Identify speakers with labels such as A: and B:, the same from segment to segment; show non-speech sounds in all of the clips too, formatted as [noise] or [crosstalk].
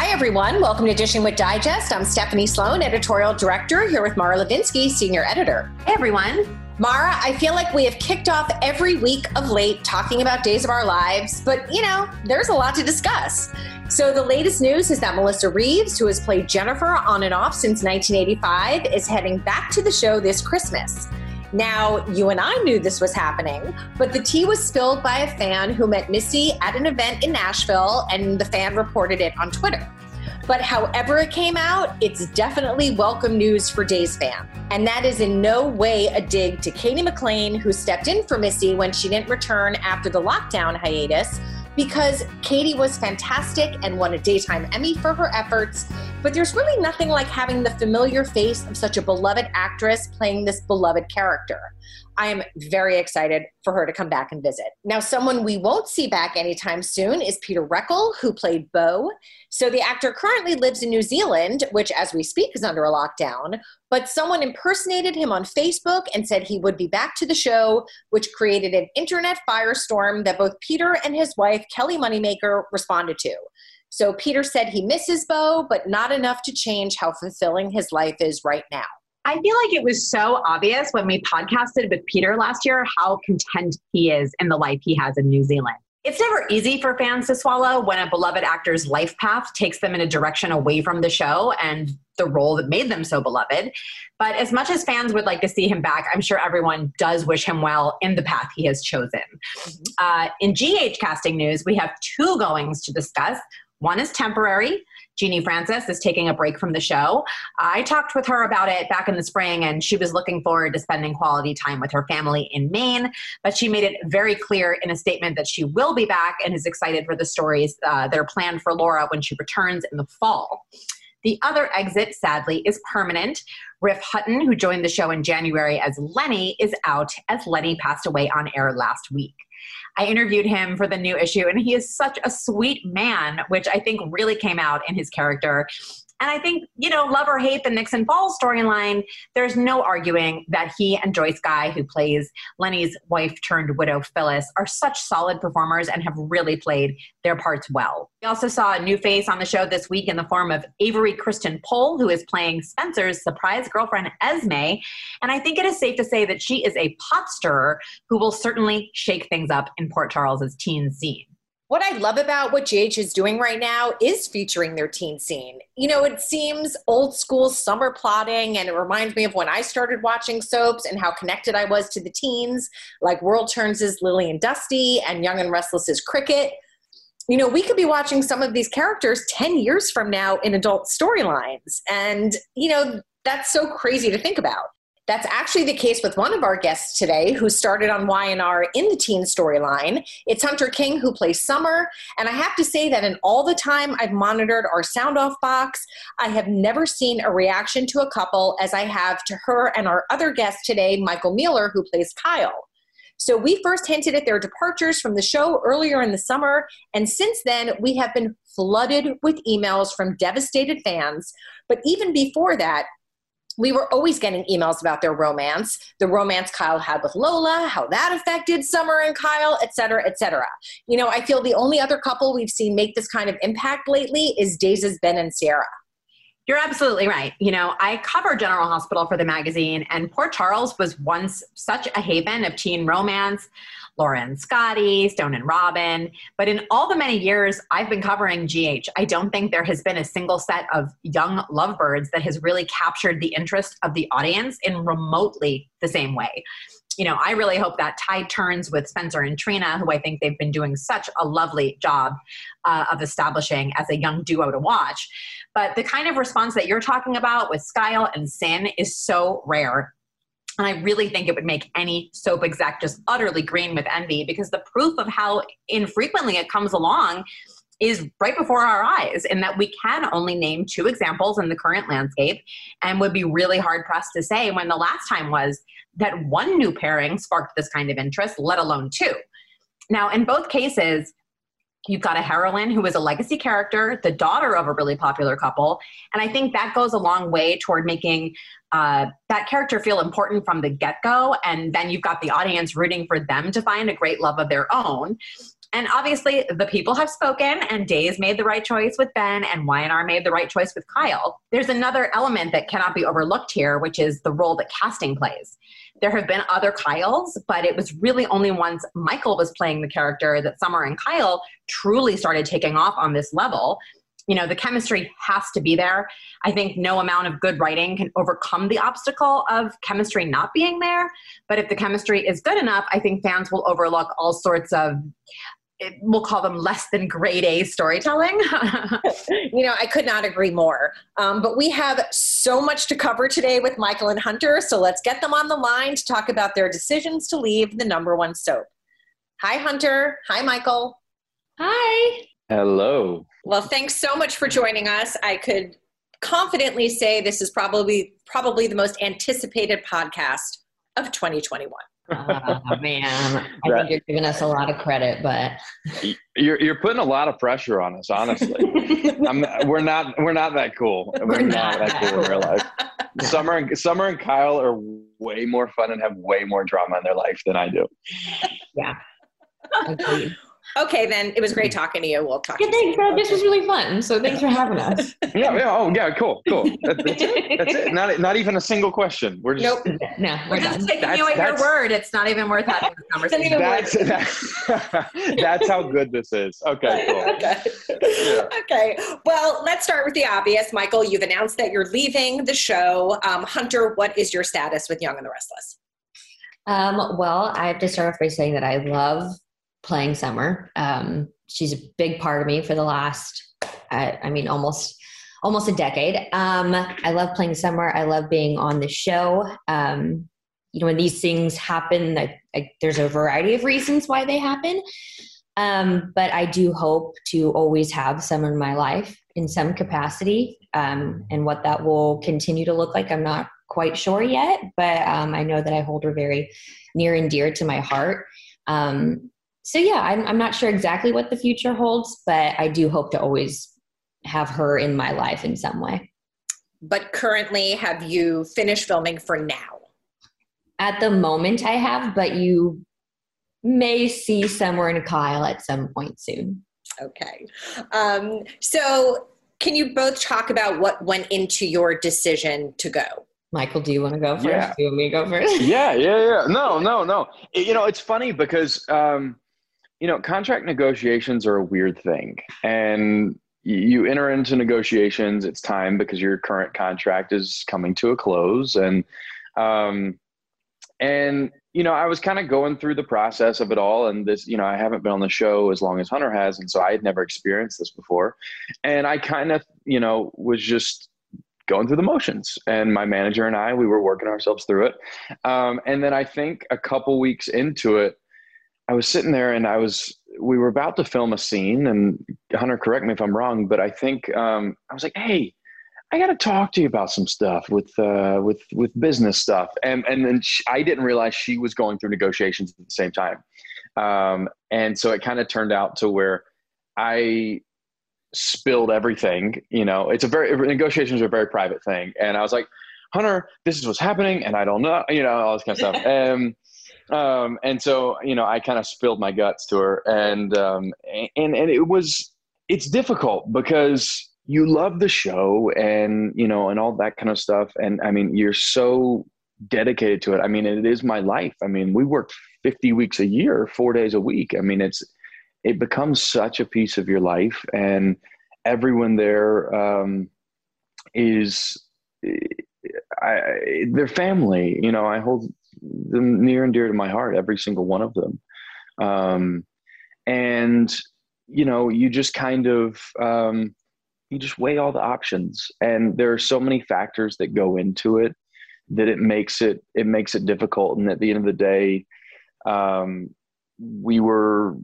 A: Hi, everyone. Welcome to Dishing with Digest. I'm Stephanie Sloane, editorial director, here with Mara Levinsky, senior editor.
B: Hey, everyone.
A: Mara, I feel like we have kicked off every week of late talking about days of our lives, but you know, there's a lot to discuss. So, the latest news is that Melissa Reeves, who has played Jennifer on and off since 1985, is heading back to the show this Christmas. Now, you and I knew this was happening, but the tea was spilled by a fan who met Missy at an event in Nashville, and the fan reported it on Twitter. But however it came out, it's definitely welcome news for Days fan. And that is in no way a dig to Cady McClain, who stepped in for Missy when she didn't return after the lockdown hiatus, because Cady was fantastic and won a Daytime Emmy for her efforts. But there's really nothing like having the familiar face of such a beloved actress playing this beloved character. I am very excited for her to come back and visit. Now, someone we won't see back anytime soon is Peter Reckell, who played Bo. So the actor currently lives in New Zealand, which as we speak is under a lockdown, but someone impersonated him on Facebook and said he would be back to the show, which created an internet firestorm that both Peter and his wife, Kelly Moneymaker, responded to. So Peter said he misses Bo, but not enough to change how fulfilling his life is right now.
B: I feel like it was so obvious when we podcasted with Peter last year how content he is in the life he has in New Zealand. It's never easy for fans to swallow when a beloved actor's life path takes them in a direction away from the show and the role that made them so beloved. But as much as fans would like to see him back, I'm sure everyone does wish him well in the path he has chosen. Mm-hmm. Uh, in GH casting news, we have two goings to discuss. One is temporary. Genie Francis is taking a break from the show. I talked with her about it back in the spring, and she was looking forward to spending quality time with her family in Maine. But she made it very clear in a statement that she will be back and is excited for the stories uh, that are planned for Laura when she returns in the fall. The other exit, sadly, is permanent. Riff Hutton, who joined the show in January as Lenny, is out as Lenny passed away on air last week. I interviewed him for the new issue, and he is such a sweet man, which I think really came out in his character. And I think, you know, love or hate the Nixon Falls storyline, there's no arguing that he and Joyce Guy, who plays Lenny's wife turned widow Phyllis, are such solid performers and have really played their parts well. We also saw a new face on the show this week in the form of Avery Kristen Pohl, who is playing Spencer's surprise girlfriend, Esme. And I think it is safe to say that she is a pot stirrer who will certainly shake things up in Port Charles's teen scene
A: what I love about what GH is doing right now is featuring their teen scene. You know, it seems old school summer plotting, and it reminds me of when I started watching soaps and how connected I was to the teens, like World Turns is Lily and Dusty and Young and Restless is Cricket. You know, we could be watching some of these characters 10 years from now in adult storylines. And, you know, that's so crazy to think about. That's actually the case with one of our guests today who started on Y&R in the teen storyline. It's Hunter King who plays Summer. And I have to say that in all the time I've monitored our sound off box, I have never seen a reaction to a couple as I have to her and our other guest today, Michael Mealor, who plays Kyle. So we first hinted at their departures from the show earlier in the summer, and since then we have been flooded with emails from devastated fans. But even before that, we were always getting emails about their romance, the romance Kyle had with Lola, how that affected Summer and Kyle, et cetera, et cetera. You know, I feel the only other couple we've seen make this kind of impact lately is Days's Ben and Ciara.
B: You're absolutely right. You know, I cover General Hospital for the magazine, and Port Charles was once such a haven of teen romance. Laura and Scotty, Stone and Robin. But in all the many years I've been covering GH, I don't think there has been a single set of young lovebirds that has really captured the interest of the audience in remotely the same way you know, I really hope that tide turns with Spencer and Trina, who I think they've been doing such a lovely job uh, of establishing as a young duo to watch. But the kind of response that you're talking about with Skyle and Sin is so rare. And I really think it would make any soap exec just utterly green with envy because the proof of how infrequently it comes along is right before our eyes in that we can only name two examples in the current landscape and would be really hard pressed to say when the last time was that one new pairing sparked this kind of interest, let alone two. Now, in both cases, You've got a heroine who is a legacy character, the daughter of a really popular couple. And I think that goes a long way toward making uh, that character feel important from the get go. And then you've got the audience rooting for them to find a great love of their own. And obviously, the people have spoken, and Days made the right choice with Ben, and Y&R made the right choice with Kyle. There's another element that cannot be overlooked here, which is the role that casting plays. There have been other Kyles, but it was really only once Michael was playing the character that Summer and Kyle truly started taking off on this level. You know, the chemistry has to be there. I think no amount of good writing can overcome the obstacle of chemistry not being there. But if the chemistry is good enough, I think fans will overlook all sorts of we'll call them less than grade A storytelling. [laughs]
A: you know, I could not agree more. Um, but we have so much to cover today with Michael and Hunter, so let's get them on the line to talk about their decisions to leave the number one soap. Hi, Hunter. Hi, Michael.
C: Hi.
D: Hello.
A: Well, thanks so much for joining us. I could confidently say this is probably probably the most anticipated podcast of 2021
C: oh man, I that, think you're giving us a lot of credit, but
D: you're you're putting a lot of pressure on us. Honestly, [laughs] not, we're not we're not that cool. We're, we're not, not, that cool in real life. [laughs] Summer and Summer and Kyle are way more fun and have way more drama in their life than I do.
C: Yeah.
A: Agreed. Okay, then it was great talking to you. We'll talk.
C: Yeah, thanks, bro. This was really fun. So thanks for having us. [laughs]
D: yeah, yeah. Oh, yeah. Cool, cool. That's, that's, it. That's it. Not, not even a single question. We're just
A: nope.
C: No,
B: we're, we're just taking that's, you at your word. It's not even worth having a conversation.
D: that's, that's, [laughs] that's how good this is. Okay, cool. [laughs]
A: okay. Yeah. Okay. Well, let's start with the obvious. Michael, you've announced that you're leaving the show. Um, Hunter, what is your status with Young and the Restless?
C: Um, well, I have to start off by saying that I love playing Summer. Um, she's a big part of me for the last, I, I mean, almost almost a decade. Um, I love playing Summer. I love being on the show. Um, you know, when these things happen, I, I, there's a variety of reasons why they happen. Um, but I do hope to always have Summer in my life in some capacity. Um, and what that will continue to look like, I'm not quite sure yet, but um, I know that I hold her very near and dear to my heart. Um, so yeah, I'm, I'm not sure exactly what the future holds, but I do hope to always have her in my life in some way.
A: But currently, have you finished filming for now?
C: At the moment, I have, but you may see Summer and Kyle at some point soon.
A: Okay. Um, so, can you both talk about what went into your decision to go?
C: Michael, do you want to go first? Yeah. Do you want me to go first?
D: yeah, yeah, yeah. No, no, no. You know, it's funny because um, you know, contract negotiations are a weird thing. And you enter into negotiations, it's time because your current contract is coming to a close. And, um, and, you know, I was kind of going through the process of it all. And this, you know, I haven't been on the show as long as Hunter has. And so I had never experienced this before. And I kind of, you know, was just going through the motions and my manager and i we were working ourselves through it um, and then i think a couple weeks into it I was sitting there and I was we were about to film a scene and Hunter correct me if I'm wrong but I think um, I was like hey I got to talk to you about some stuff with uh, with with business stuff. And and then she, I didn't realize she was going through negotiations at the same time. Um, and so it kind of turned out to where I spilled everything you know it's a very negotiations are a very private thing. And I was like Hunter, this is what's happening, and I don't know, you know, all this kind of stuff. [laughs] and um, and so you know, I kind of spilled my guts to her, and um, and and it was it's difficult because you love the show and you know and all that kind of stuff. And i mean you're so dedicated to it. I mean it is my life. I mean we work 50 weeks a year four days a week. I mean it's it becomes such a piece of your life and everyone there um, is I, their family you know i hold near and dear to my heart every single one of them. Um, and you know you just kind of um, you just weigh all the options. And there are so many factors that go into it that it makes it it makes it difficult. And at the end of the day um, we were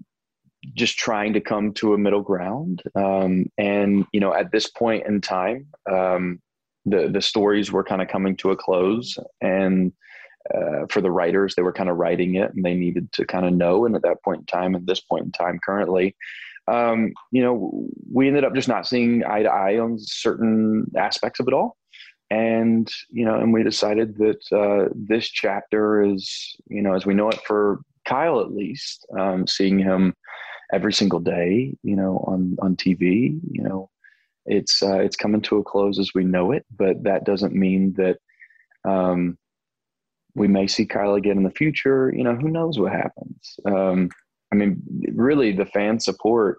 D: just trying to come to a middle ground. Um, and you know at this point in time um, the the stories were kind of coming to a close. And uh, for the writers they were kind of writing it and they needed to kind of know and at that point in time at this point in time currently um, you know, we ended up just not seeing eye to eye on certain aspects of it all. And, you know, and we decided that uh, this chapter is, you know, as we know it for Kyle at least, um, seeing him every single day, you know, on, on TV, you know, it's, uh, it's coming to a close as we know it, but that doesn't mean that, um, we may see Kyle again in the future. You know, who knows what happens. Um, I mean, really, the fan support.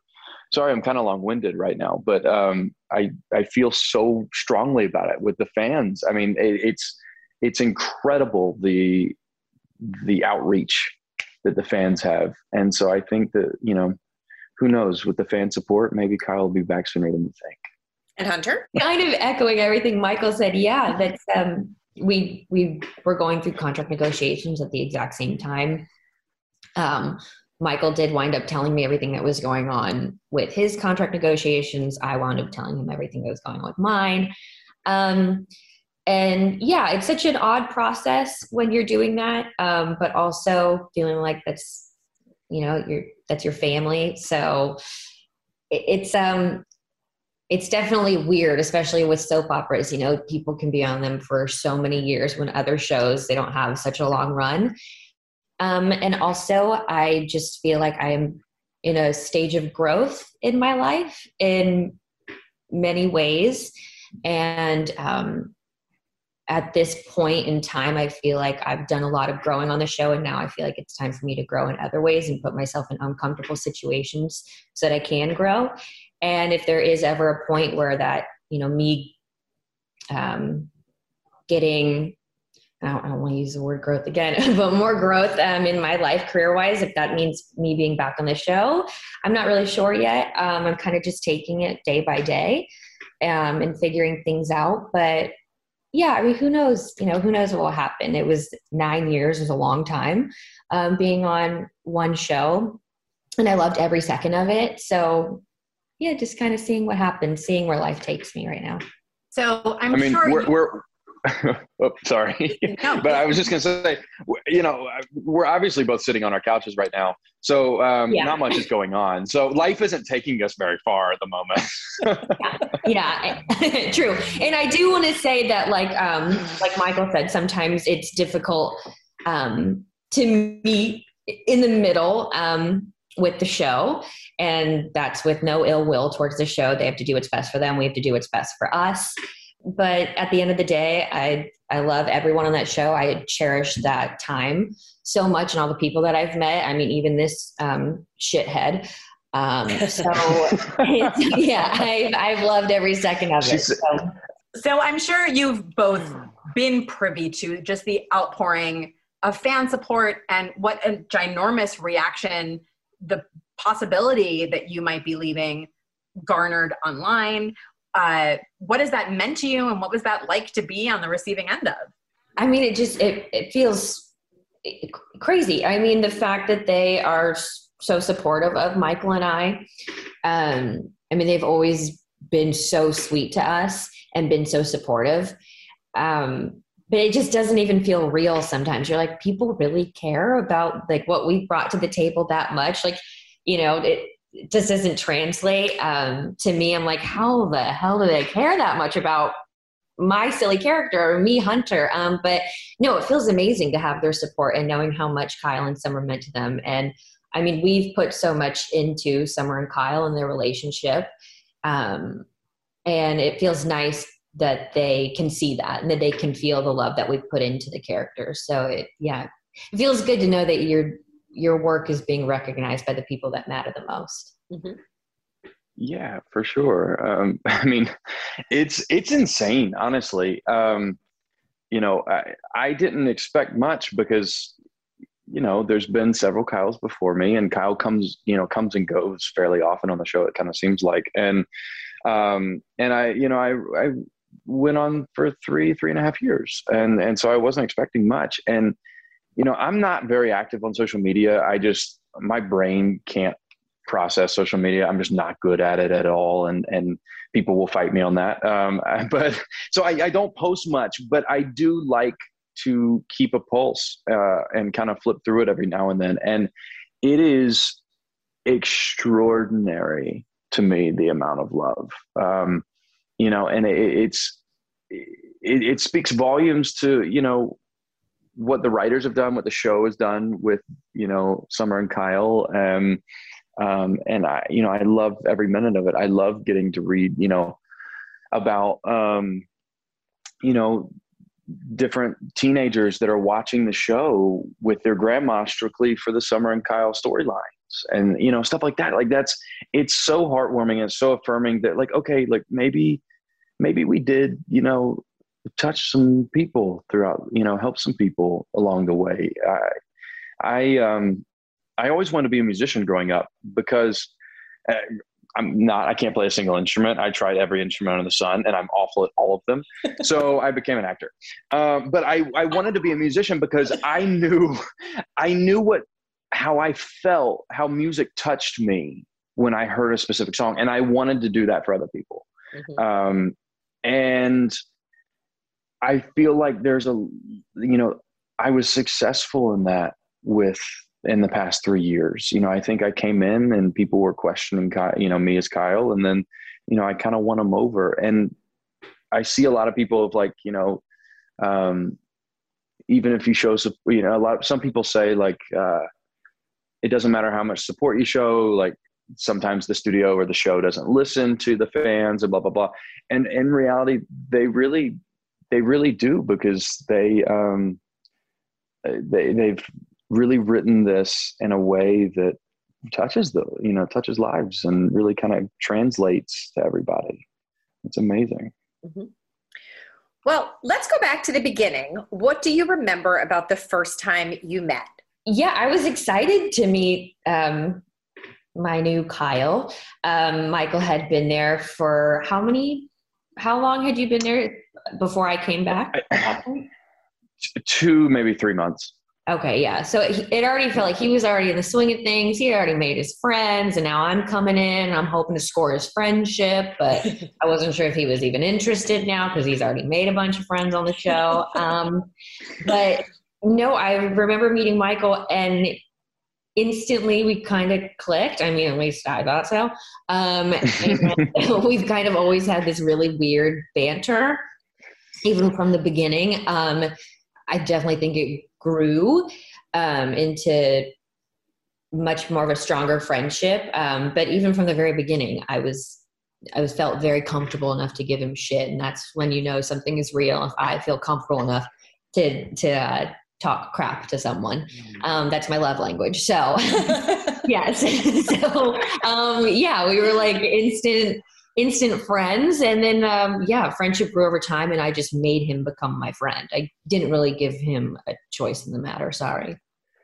D: Sorry, I'm kind of long winded right now, but um, I I feel so strongly about it with the fans. I mean, it, it's it's incredible the the outreach that the fans have, and so I think that you know, who knows with the fan support, maybe Kyle will be back sooner than we think.
A: And Hunter,
C: kind of echoing everything Michael said. Yeah, that's um, we we were going through contract negotiations at the exact same time. Um, Michael did wind up telling me everything that was going on with his contract negotiations. I wound up telling him everything that was going on with mine. Um, and yeah, it's such an odd process when you're doing that, um, but also feeling like that's you know your that's your family. So it, it's um it's definitely weird, especially with soap operas. You know, people can be on them for so many years when other shows they don't have such a long run. Um, and also, I just feel like I'm in a stage of growth in my life in many ways. And um, at this point in time, I feel like I've done a lot of growing on the show, and now I feel like it's time for me to grow in other ways and put myself in uncomfortable situations so that I can grow. And if there is ever a point where that, you know, me um, getting I don't, don't, want to use the word growth again, [laughs] but more growth um, in my life career wise, if that means me being back on the show. I'm not really sure yet. Um, I'm kind of just taking it day by day um, and figuring things out. But yeah, I mean, who knows? You know, who knows what will happen? It was nine years, was a long time um, being on one show, and I loved every second of it. So yeah, just kind of seeing what happens, seeing where life takes me right now.
A: So I'm
D: I mean,
A: sure
D: we're,
A: you-
D: we're [laughs] oh, sorry.
A: No. [laughs]
D: but I was just going to say, you know, we're obviously both sitting on our couches right now. So um,
C: Yeah.
D: not much is going on. So life isn't taking us very far at the moment. [laughs]
C: yeah true and i do want to say that like um like michael said sometimes it's difficult um to meet in the middle um with the show and that's with no ill will towards the show. They have to do what's best for them. We have to do what's best for us. But at the end of the day i i love everyone on that show. I cherish that time so much and all the people that i've met. I mean even this um shithead. Um so [laughs] yeah I've, I've loved every second of it. So.
B: So I'm sure you've both been privy to just the outpouring of fan support and what a ginormous reaction the possibility that you might be leaving garnered online. Uh, what has that meant to you, and what was that like to be on the receiving end of?
C: I mean, it just it it feels crazy. I mean, the fact that they are so supportive of Michael and I. Um, I mean, they've always been so sweet to us and been so supportive. Um, but it just doesn't even feel real sometimes. You're like, people really care about like what we brought to the table that much. Like, you know, it, just doesn't translate. Um, to me. I'm like, how the hell do they care that much about my silly character or me hunter? Um, but no it feels amazing to have their support and knowing how much kyle and summer meant to them. And i mean we've put so much into summer and kyle and their relationship. Um, and it feels nice that they can see that and that they can feel the love that we've put into the characters so it yeah it feels good to know that your your work is being recognized by the people that matter the most mm-hmm.
D: Yeah, for sure. Um, [laughs] I mean, it's it's insane, honestly. Um, you know, I, I didn't expect much because you know there's been several Kyles before me, and Kyle comes you know comes and goes fairly often on the show. It kind of seems like, and um, and I you know I I went on for three three and a half years, and and so I wasn't expecting much, and you know I'm not very active on social media. I just my brain can't process social media. I'm just not good at it at all, and and people will fight me on that. Um, [laughs] but so I, I don't post much, but I do like to keep a pulse uh, and kind of flip through it every now and then, and it is extraordinary to me the amount of love. Um, you know, and it, it's it, it speaks volumes to you know what the writers have done, what the show has done with you know Summer and Kyle. Um, um, and I, you know, I love every minute of it. I love getting to read, you know, about, um, you know, different teenagers that are watching the show with their grandma strictly for the Summer and Kyle storylines and you know stuff like that. Like that's it's so heartwarming and so affirming that like okay, like maybe maybe we did you know touch some people throughout you know help some people along the way. I I um I always wanted to be a musician growing up because uh, I'm not, I can't play a single instrument. I tried every instrument under the sun and I'm awful at all of them. [laughs] so I became an actor. Um, but I, I wanted to be a musician because I knew, I knew what, how I felt, how music touched me when I heard a specific song. And I wanted to do that for other people. Mm-hmm. Um, and I feel like there's a, you know, I was successful in that with in the past three years. You know, I think I came in and people were questioning, you know, me as Kyle, and then, you know, I kind of won them over. And I see a lot of people of like, you know, um, even if you show, you know, a lot. Some people say like, uh, it doesn't matter how much support you show. Like sometimes the studio or the show doesn't listen to the fans and blah blah blah. And in reality, they really, they really do because they, um, they they've really written this in a way that touches the you know touches lives and really kind of translates to everybody. It's amazing. Mm-hmm.
A: well let's go back to the beginning. What do you remember about the first time you met?
C: Yeah i was excited to meet um, my new kyle. Um, michael had been there for how many how long had you been there before i came back
D: two maybe three months
C: Okay, yeah. So it, it already felt like he was already in the swing of things. He already made his friends, and now I'm coming in. I'm hoping to score his friendship, but [laughs] I wasn't sure if he was even interested now because he's already made a bunch of friends on the show. [laughs] Um, but no, I remember meeting Michael, and instantly we kind of clicked. I mean, at least I thought so. Um, [laughs] we've kind of always had this really weird banter, even from the beginning. Um, I definitely think it grew um, into much more of a stronger friendship. Um, but even from the very beginning, I was I was felt very comfortable enough to give him shit, and that's when you know something is real. If I feel comfortable enough to to uh, talk crap to someone, um, that's my love language. So [laughs] yes, [laughs] so um, yeah, we were like instant instant friends. And then um, yeah friendship grew over time and i just made him become my friend. I didn't really give him a choice in the matter. Sorry.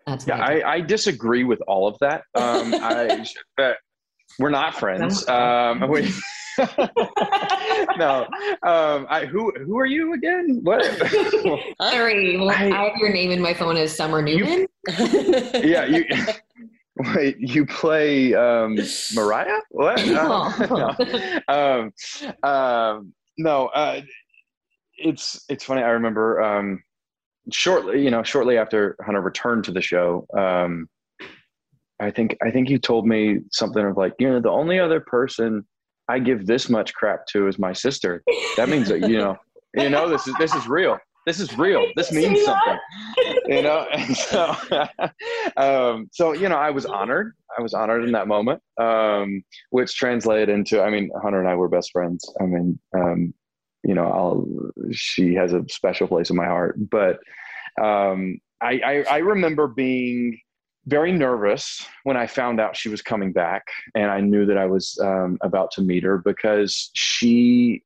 D: That's yeah I, I, disagree with all of that. Um, [laughs] I, we're not friends. Um, [laughs] we, no um, I, who who are you again? What? [laughs]
C: Sorry I, I, have your name in my phone as summer newman.
D: You, yeah you Wait, you play um, Mariah? What? [laughs] Uh, [laughs] no. Um, um, no uh, it's it's funny. I remember um, shortly, you know, shortly after Hunter returned to the show. Um, I think I think you told me something of like, you know, the only other person I give this much crap to is my sister. That means that you know You know, this is this is real. This is real. This [laughs] means something. You know, [laughs] and so [laughs] um, so you know, I was honored. I was honored in that moment, um, which translated into. I mean, Hunter and I were best friends. I mean, um, you know, I'll. She has a special place in my heart, but um, I, I, I remember being very nervous when I found out she was coming back, and I knew that I was um, about to meet her because she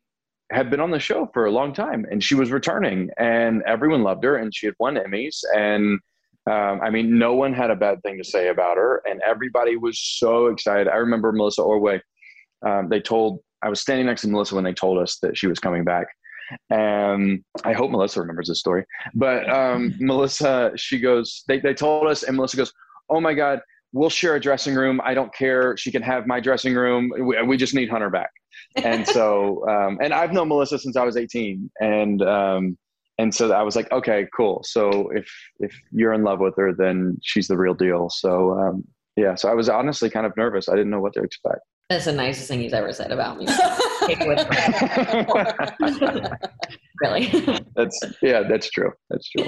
D: had been on the show for a long time and she was returning, and everyone loved her, and she had won Emmys, and um, I mean, no one had a bad thing to say about her, and everybody was so excited. I remember Melissa Ordway. Um, they told I was standing next to Melissa when they told us that she was coming back, and I hope Melissa remembers this story. But um, [laughs] Melissa, she goes, they, they told us, and Melissa goes, oh my God, we'll share a dressing room. I don't care. She can have my dressing room. We, we just need Hunter back. And so, [laughs] um, and I've known Melissa since I was 18. And, um, and so I was like, okay, cool. So if, if you're in love with her, then she's the real deal. So, um, yeah, so I was honestly kind of nervous. I didn't know what to expect.
C: That's the nicest thing he's ever said about me. [laughs] [laughs] really?
D: That's yeah, that's true. That's true.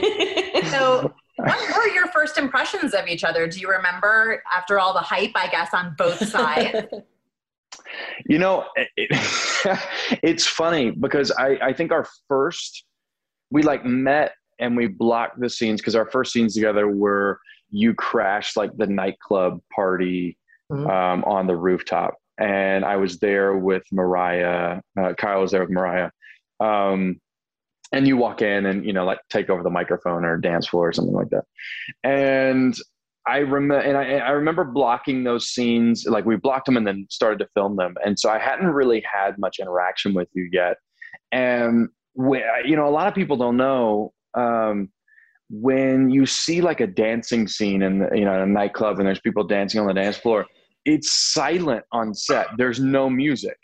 B: so what were your first impressions of each other? Do you remember after all the hype, I guess, on both sides?
D: You know, it, [laughs] it's funny because I, I think our first, we like met and we blocked the scenes because our first scenes together were you crashed like the nightclub party mm-hmm. um, on the rooftop. And I was there with Mariah. Uh, Kyle was there with Mariah. Um, and you walk in and you know like take over the microphone or dance floor or something like that and i remember and I, I remember blocking those scenes like we blocked them and then started to film them. And so i hadn't really had much interaction with you yet. And you know a lot of people don't know um, when you see like a dancing scene in you know a nightclub and there's people dancing on the dance floor it's silent on set. There's no music.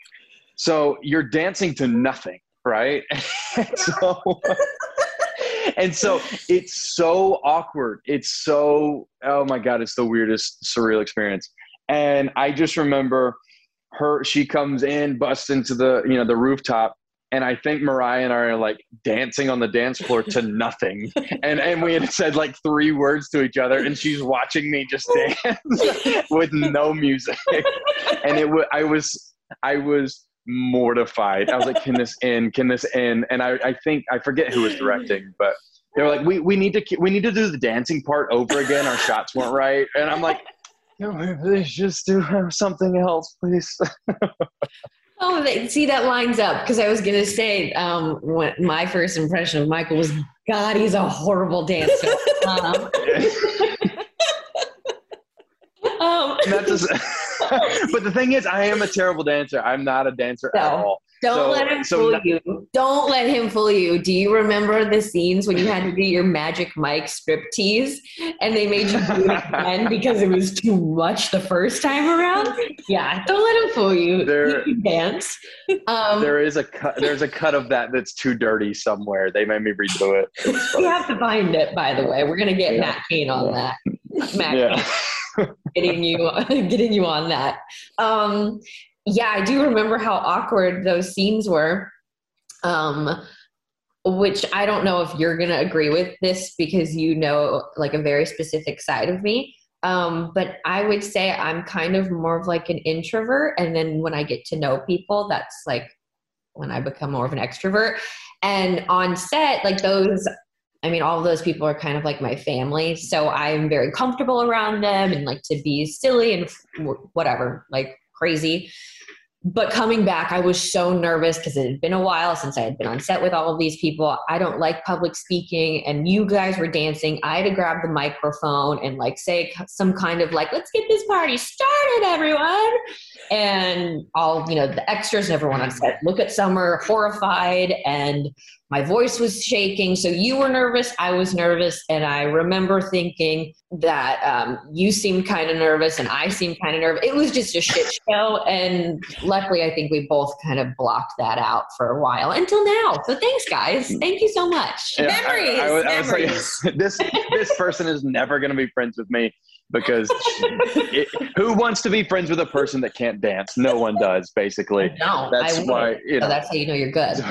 D: So you're dancing to nothing right? [laughs] so, [laughs] and so it's so awkward. It's so oh my god, it's the weirdest surreal experience. And I just remember her. She comes in, busts into the you know the rooftop, and I think Mariah and I are like dancing on the dance floor to [laughs] nothing. And and we had said like three words to each other, and she's watching me just dance [laughs] with no music. And it was I was I was mortified. I was like, can this end? Can this end? And I, I think I forget who was directing, but they were like, we, we need to we need to do the dancing part over again. Our shots weren't right, and I'm like, no, please just do something else, please. [laughs]
C: oh, they see that lines up because I was gonna say um, my first impression of Michael was, God, he's a horrible dancer. [laughs] Um, [laughs]
D: um, just, [laughs] but the thing is, I am a terrible dancer. I'm not a dancer no, at all.
C: Don't so, let him so fool not, you. Don't let him fool you. Do you remember the scenes when you had to do your Magic Mike strip tease and they made you do it again [laughs] because it was too much the first time around? Yeah, don't let him fool you. There, you dance.
D: Um, there is a cut. There's a cut of that that's too dirty somewhere. They made me redo it. [laughs]
C: we have to find it. By the way, we're gonna get yeah. Matt Kane on that. Matt yeah getting you [laughs] getting you on that. Um, yeah, I do remember how awkward those scenes were. Um, which I don't know if you're gonna agree with this because you know like a very specific side of me. Um, but I would say I'm kind of more of like an introvert, and then when I get to know people, that's like when I become more of an extrovert. And on set, like those I mean, all of those people are kind of like my family. So I'm very comfortable around them and like to be silly and whatever, like crazy. But coming back, I was so nervous because it had been a while since I had been on set with all of these people. I don't like public speaking, and you guys were dancing. I had to grab the microphone and like say some kind of like, let's get this party started, everyone. And all, you know, the extras and everyone on set look at Summer horrified and my voice was shaking. So you were nervous, I was nervous, and I remember thinking that um, you seemed kind of nervous and I seemed kind of nervous. It was just a shit show, and luckily, I think we both kind of blocked that out for a while until now. So thanks, guys. Thank you so much.
B: Yeah, memories. I, I, I memories.
D: Like, [laughs] this this person is never going to be friends with me because it, who wants to be friends with a person that can't dance? No one does, basically.
C: No,
D: that's why.
C: You know, so that's how you know you're good.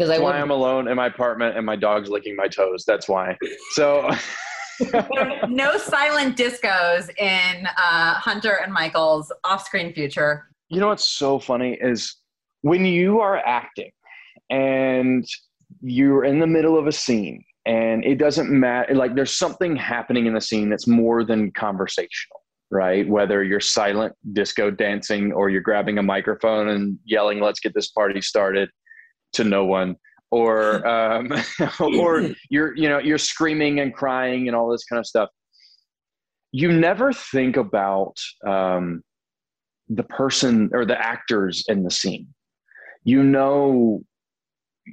C: Because I
D: why I'm alone in my apartment and my dog's licking my toes. That's why. So [laughs]
B: no silent discos in uh, Hunter and Michael's off-screen future.
D: you know what's so funny is when you are acting and you're in the middle of a scene and it doesn't matter like there's something happening in the scene that's more than conversational right whether you're silent disco dancing or you're grabbing a microphone and yelling let's get this party started to no one or [laughs] um, [laughs] or you're you know you're screaming and crying and all this kind of stuff you never think about um, the person or the actors in the scene. You know,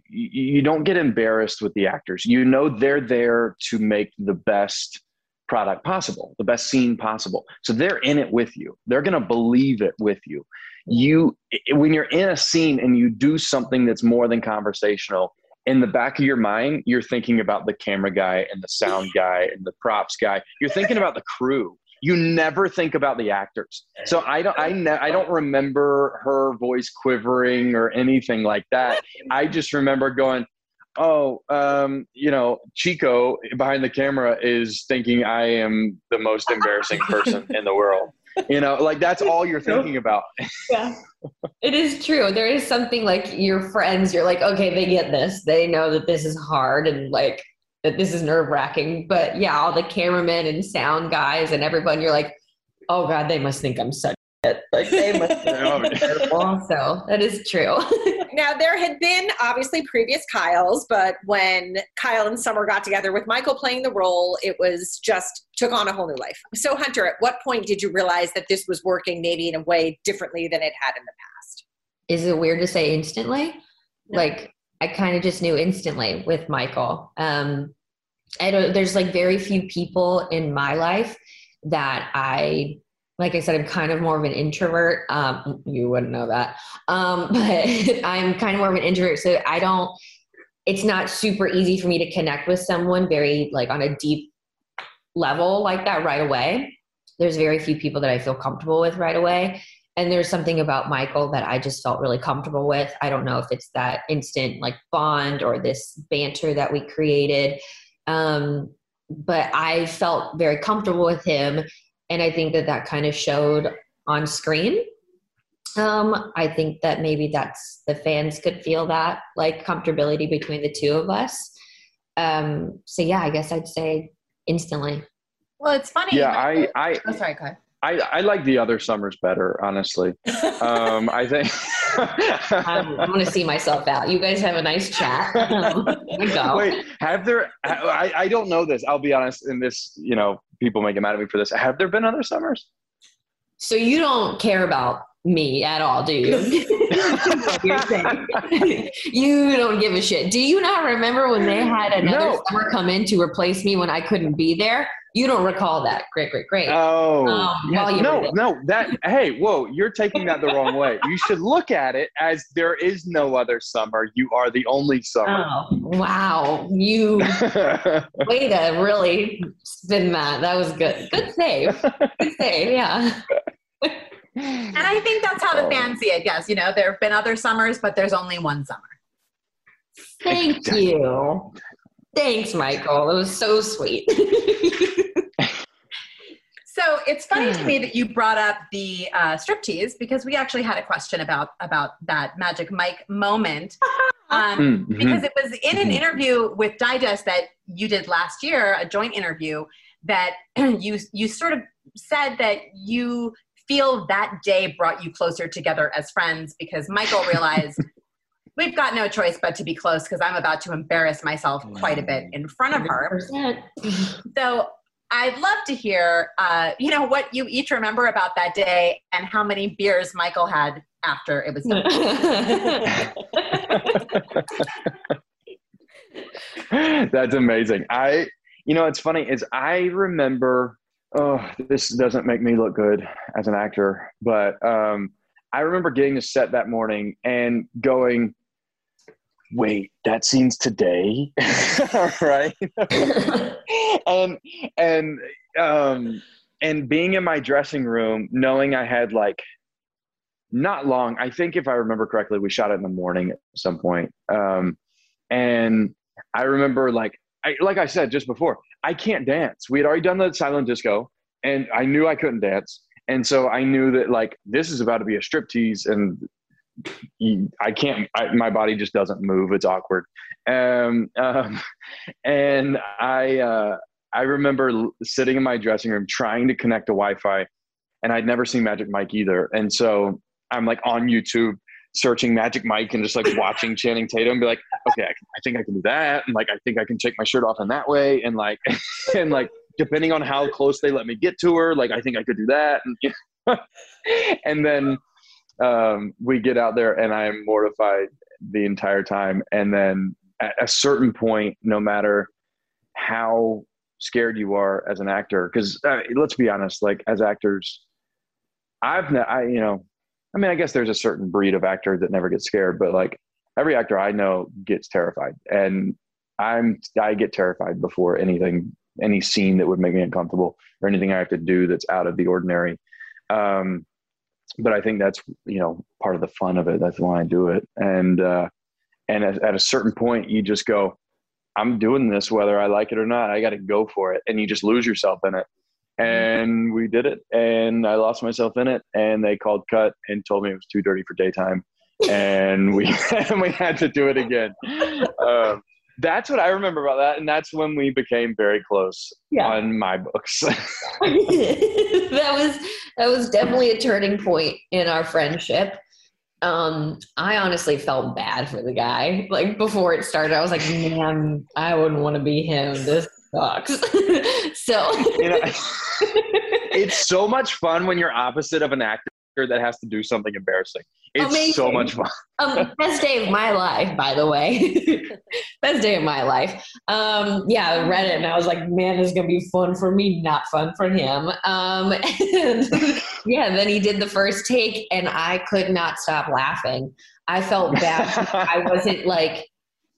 D: you, you don't get embarrassed with the actors. You know, they're there to make the best product possible, the best scene possible. So they're in it with you. They're going to believe it with you. You, when you're in a scene and you do something that's more than conversational, in the back of your mind, you're thinking about the camera guy and the sound guy and the props guy. You're thinking about the crew. You never think about the actors. So I don't, I, ne- I don't remember her voice quivering or anything like that. I just remember going, oh, um, you know, Chico behind the camera is thinking I am the most embarrassing person in the world. You know, like that's all you're thinking about.
C: yeah. It is true. There is something like your friends, you're like, okay, they get this. They know that this is hard and like that this is nerve wracking. But yeah, all the cameramen and sound guys and everyone, you're like, oh God, they must think I'm such shit. Like they must [laughs] think I'm terrible. So that is true. [laughs]
A: Now, there had been obviously previous Kyles, but when Kyle and Summer got together with Michael playing the role, it was just took on a whole new life. So, Hunter, at what point did you realize that this was working maybe in a way differently than it had in the past?
C: is it weird to say instantly? Like I kind of just knew instantly with Michael. Um, I don't. There's like very few people in my life that I, like I said, I'm kind of more of an introvert. Um, you wouldn't know that, um, [laughs] but I'm kind of more of an introvert. So I don't. It's not super easy for me to connect with someone very like on a deep level like that right away. There's very few people that I feel comfortable with right away and there's something about Michael that I just felt really comfortable with. I don't know if it's that instant like bond or this banter that we created. Um, but I felt very comfortable with him. And I think that that kind of showed on screen. Um, I think that maybe that's the fans could feel that like comfortability between the two of us. Um, so yeah, I guess I'd say instantly.
B: Well, it's funny.
D: Yeah, I, I,
B: Oh, sorry, Kai.
D: I, I like the other summers better, honestly. Um, I think.
C: Um, I want to see myself out. You guys have a nice chat. [laughs]
D: Wait, have there? I, I don't know this. I'll be honest. In this, you know, people make it mad at me for this. Have there been other summers?
C: So you don't care about me at all, do you? [laughs] [laughs] You don't give a shit. Do you not remember when they had another
D: No.
C: summer come in to replace me when I couldn't be there? You don't recall that. Great, great, great.
D: Oh,
C: Um,
D: yes.
C: while you were
D: no, no. That hey, whoa, you're taking that the wrong way. You should look at it as there is no other summer. You are the only summer.
C: oh, wow. You [laughs] way to really spin that. That was good. Good save. Good save. Yeah.
B: And I think that's how the
D: Oh.
B: fans see it. Yes, you know, there have been other summers, but there's only one summer.
C: Thank you. Thanks, Michael. It was so sweet. [laughs]
B: So it's funny to me that you brought up the uh, striptease because we actually had a question about about that Magic Mike moment. Um,
D: Mm, mhm.
B: because it was in an
D: Mhm.
B: interview with Digest that you did last year, a joint interview, that [clears throat] you you sort of said that you feel that day brought you closer together as friends because Michael [laughs] realized we've got no choice but to be close because I'm about to embarrass myself quite a bit in front of her.
C: 100%.
B: So I'd love to hear, uh, you know, what you each remember about that day and how many beers Michael had after it was done. [laughs]
D: That's amazing. I, you know, it's funny is I remember. Oh, this doesn't make me look good as an actor, but um, I remember getting to set that morning and going, "Wait, that scene's today, [laughs] right?" [laughs] and and um, and being in my dressing room, knowing I had like not long. I think if I remember correctly, we shot it in the morning at some point. Um, And I remember like I, like I said just before, I can't dance. We had already done the silent disco, and I knew I couldn't dance, and so I knew that like this is about to be a strip tease, and [laughs] I can't. I, my body just doesn't move. It's awkward. Um, um, and I uh, I remember sitting in my dressing room trying to connect to Wi-Fi, and I'd never seen Magic Mike either. And so I'm like on YouTube searching Magic Mike and just like watching [laughs] Channing Tatum and be like, okay, I, can, I think I can do that, and like I think I can take my shirt off in that way, and like [laughs] and like depending on how close they let me get to her, like I think I could do that, and and then um, we get out there and I am mortified the entire time, and then at a certain point, no matter how scared you are as an actor, because uh, let's be honest, like as actors, I've I you know I mean, I guess there's a certain breed of actor that never gets scared, but like every actor I know gets terrified, and I'm I get terrified before anything, any scene that would make me uncomfortable or anything I have to do that's out of the ordinary. Um, but I think that's you know part of the fun of it. That's why I do it, and uh, and at, at a certain point, you just go, I'm doing this whether I like it or not. I got to go for it, and you just lose yourself in it. Mm-hmm. and we did it and i lost myself in it and they called cut and told me it was too dirty for daytime and we [laughs] and we had to do it again um, that's what i remember about that and that's when we became very close yeah. on my books. [laughs]
C: That was that was definitely a turning point in our friendship. Um i honestly felt bad for the guy like before it started. I was like man i wouldn't want to be him. This sucks. [laughs] So you know
D: it's so much fun when you're opposite of an actor that has to do something embarrassing. It's Amazing. so much fun. [laughs]
C: um, best day of my life, by the way. [laughs] best day of my life. Um, yeah, I read it and I was like, man, this is gonna be fun for me, not fun for him. Um, [laughs] and yeah, then he did the first take and I could not stop laughing. I felt bad. I wasn't like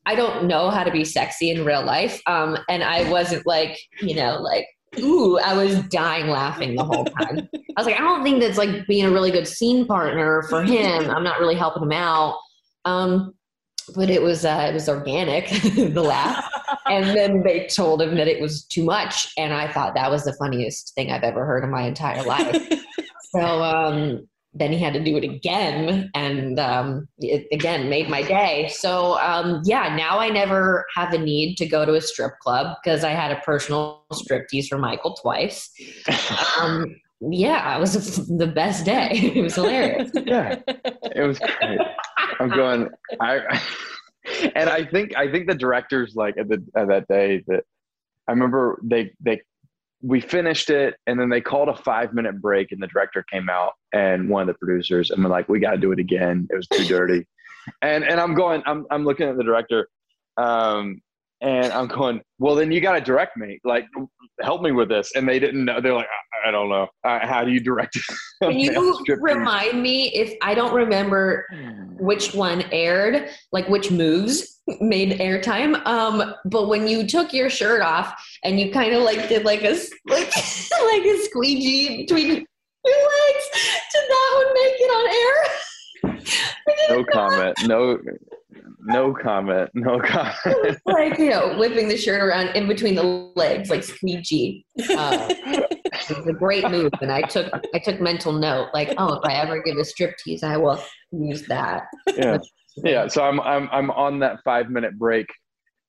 C: I don't know how to be sexy in real life. Um, and I wasn't like, you know, like ooh, I was dying laughing the whole time. I was like, I don't think that's like being a really good scene partner for him. I'm not really helping him out. Um, but it was uh, it was organic, [laughs] the laugh. And then they told him that it was too much, and I thought that was the funniest thing I've ever heard in my entire life. [laughs] so um, then he had to do it again and um, it again made my day. So um, yeah now i never have a need to go to a strip club because i had a personal striptease for michael twice. Um, yeah it was the best day. [laughs] It was hilarious. [laughs]
D: Yeah it was great. I'm going i and i think i think the directors like at, the, at that day that i remember they they we finished it and then they called a five minute break and the director came out and one of the producers and we're like we got to do it again. It was too dirty. And and i'm going i'm, I'm looking at the director um, and i'm going well then you got to direct me. Like help me with this. And they didn't know they're like i, I don't know. Uh, how do you direct [laughs]
C: can you remind me if i don't remember which one aired like which moves made airtime. Um, but when you took your shirt off and you kind of like did like a [laughs] like like a squeegee between legs, did that one make it on air?
D: no comment. No. No comment. No comment. [laughs]
C: like you know, whipping the shirt around in between the legs, like squeegee. Uh, it's a great move, and I took I took mental note. Like, oh, if I ever give a strip tease, I will use that.
D: Yeah yeah so i'm i'm i'm on that five minute break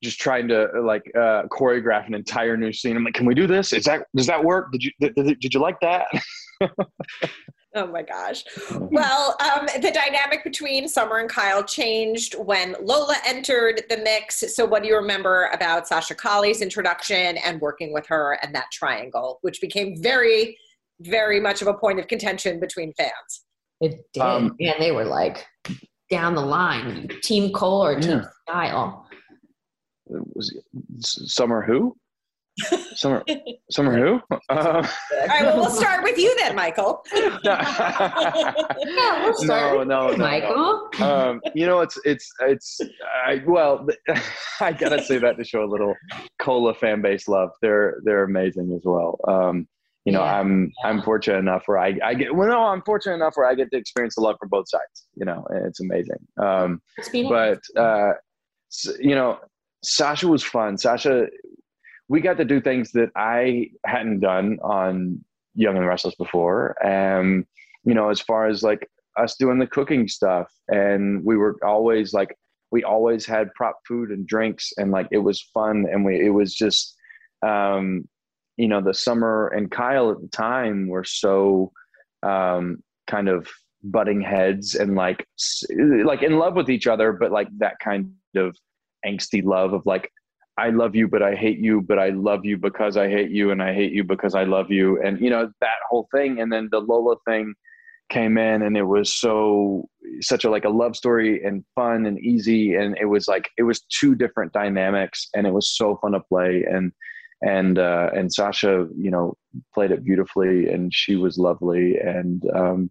D: just trying to like uh, choreograph an entire new scene i'm like can we do this is that does that work did you did, did you like that [laughs] [laughs]
E: oh my gosh well um, the dynamic between summer and kyle changed when lola entered the mix so what do you remember about sasha Calle's introduction and working with her and that triangle which became very very much of a point of contention between fans
C: it did um, and they were like down the line? Team Cole or Team yeah. Skyle?
D: Was Summer who? Summer, [laughs] Summer who?
E: Uh, All right, well, we'll start with you then, Michael. [laughs]
C: yeah, we'll start no, no, no, Michael.
D: No. Um, you know, it's it's it's. I, well, [laughs] I gotta say that to show a little Cola fan base love. They're they're amazing as well. Um, you know, yeah. I'm I'm fortunate enough where I, I get well no, I'm fortunate enough where I get to experience the love from both sides. You know, it's amazing. Um, but uh, you know, Sasha was fun. Sasha, we got to do things that I hadn't done on Young and Restless before. And, you know, as far as like us doing the cooking stuff, and we were always like, we always had prop food and drinks, and like it was fun. And we, it was just, um, you know, the summer and Kyle at the time were so um, kind of butting heads and like like in love with each other but like that kind of angsty love of like i love you but i hate you but i love you because i hate you and i hate you because i love you and you know that whole thing and then the lola thing came in and it was so such a like a love story and fun and easy and it was like it was two different dynamics and it was so fun to play and and uh and sasha you know played it beautifully and she was lovely and um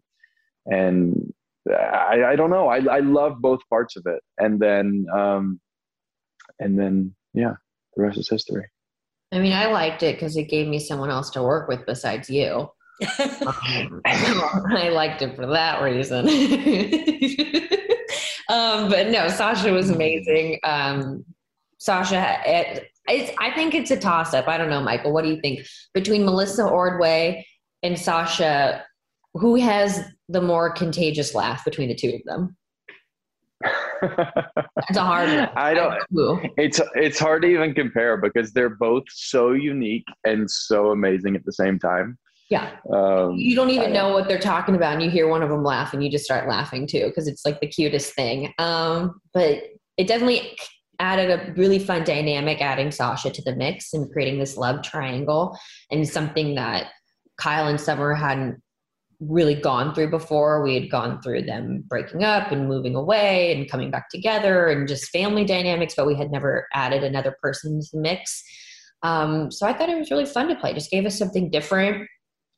D: and I, I don't know. I, I love both parts of it, and then um, and then yeah, the rest is history.
C: I mean, I liked it because it gave me someone else to work with besides you. [laughs] um, [laughs] I liked it for that reason. [laughs] um, but no, Sasha was amazing. Um, Sasha, it, it's, I think it's a toss up. I don't know, Michael. What do you think between Melissa Ordway and Sasha? Who has the more contagious laugh between the two of them? It's a hard one.
D: I don't. It's it's hard to even compare because they're both so unique and so amazing at the same time.
C: Yeah. Um, you don't even know what they're talking about, and you hear one of them laugh, and you just start laughing too because it's like the cutest thing. Um, but it definitely added a really fun dynamic, adding Sasha to the mix and creating this love triangle, and something that Kyle and Summer hadn't really gone through before. We had gone through them breaking up and moving away and coming back together and just family dynamics, but we had never added another person to the mix. Um, so I thought it was really fun to play. Just gave us something different.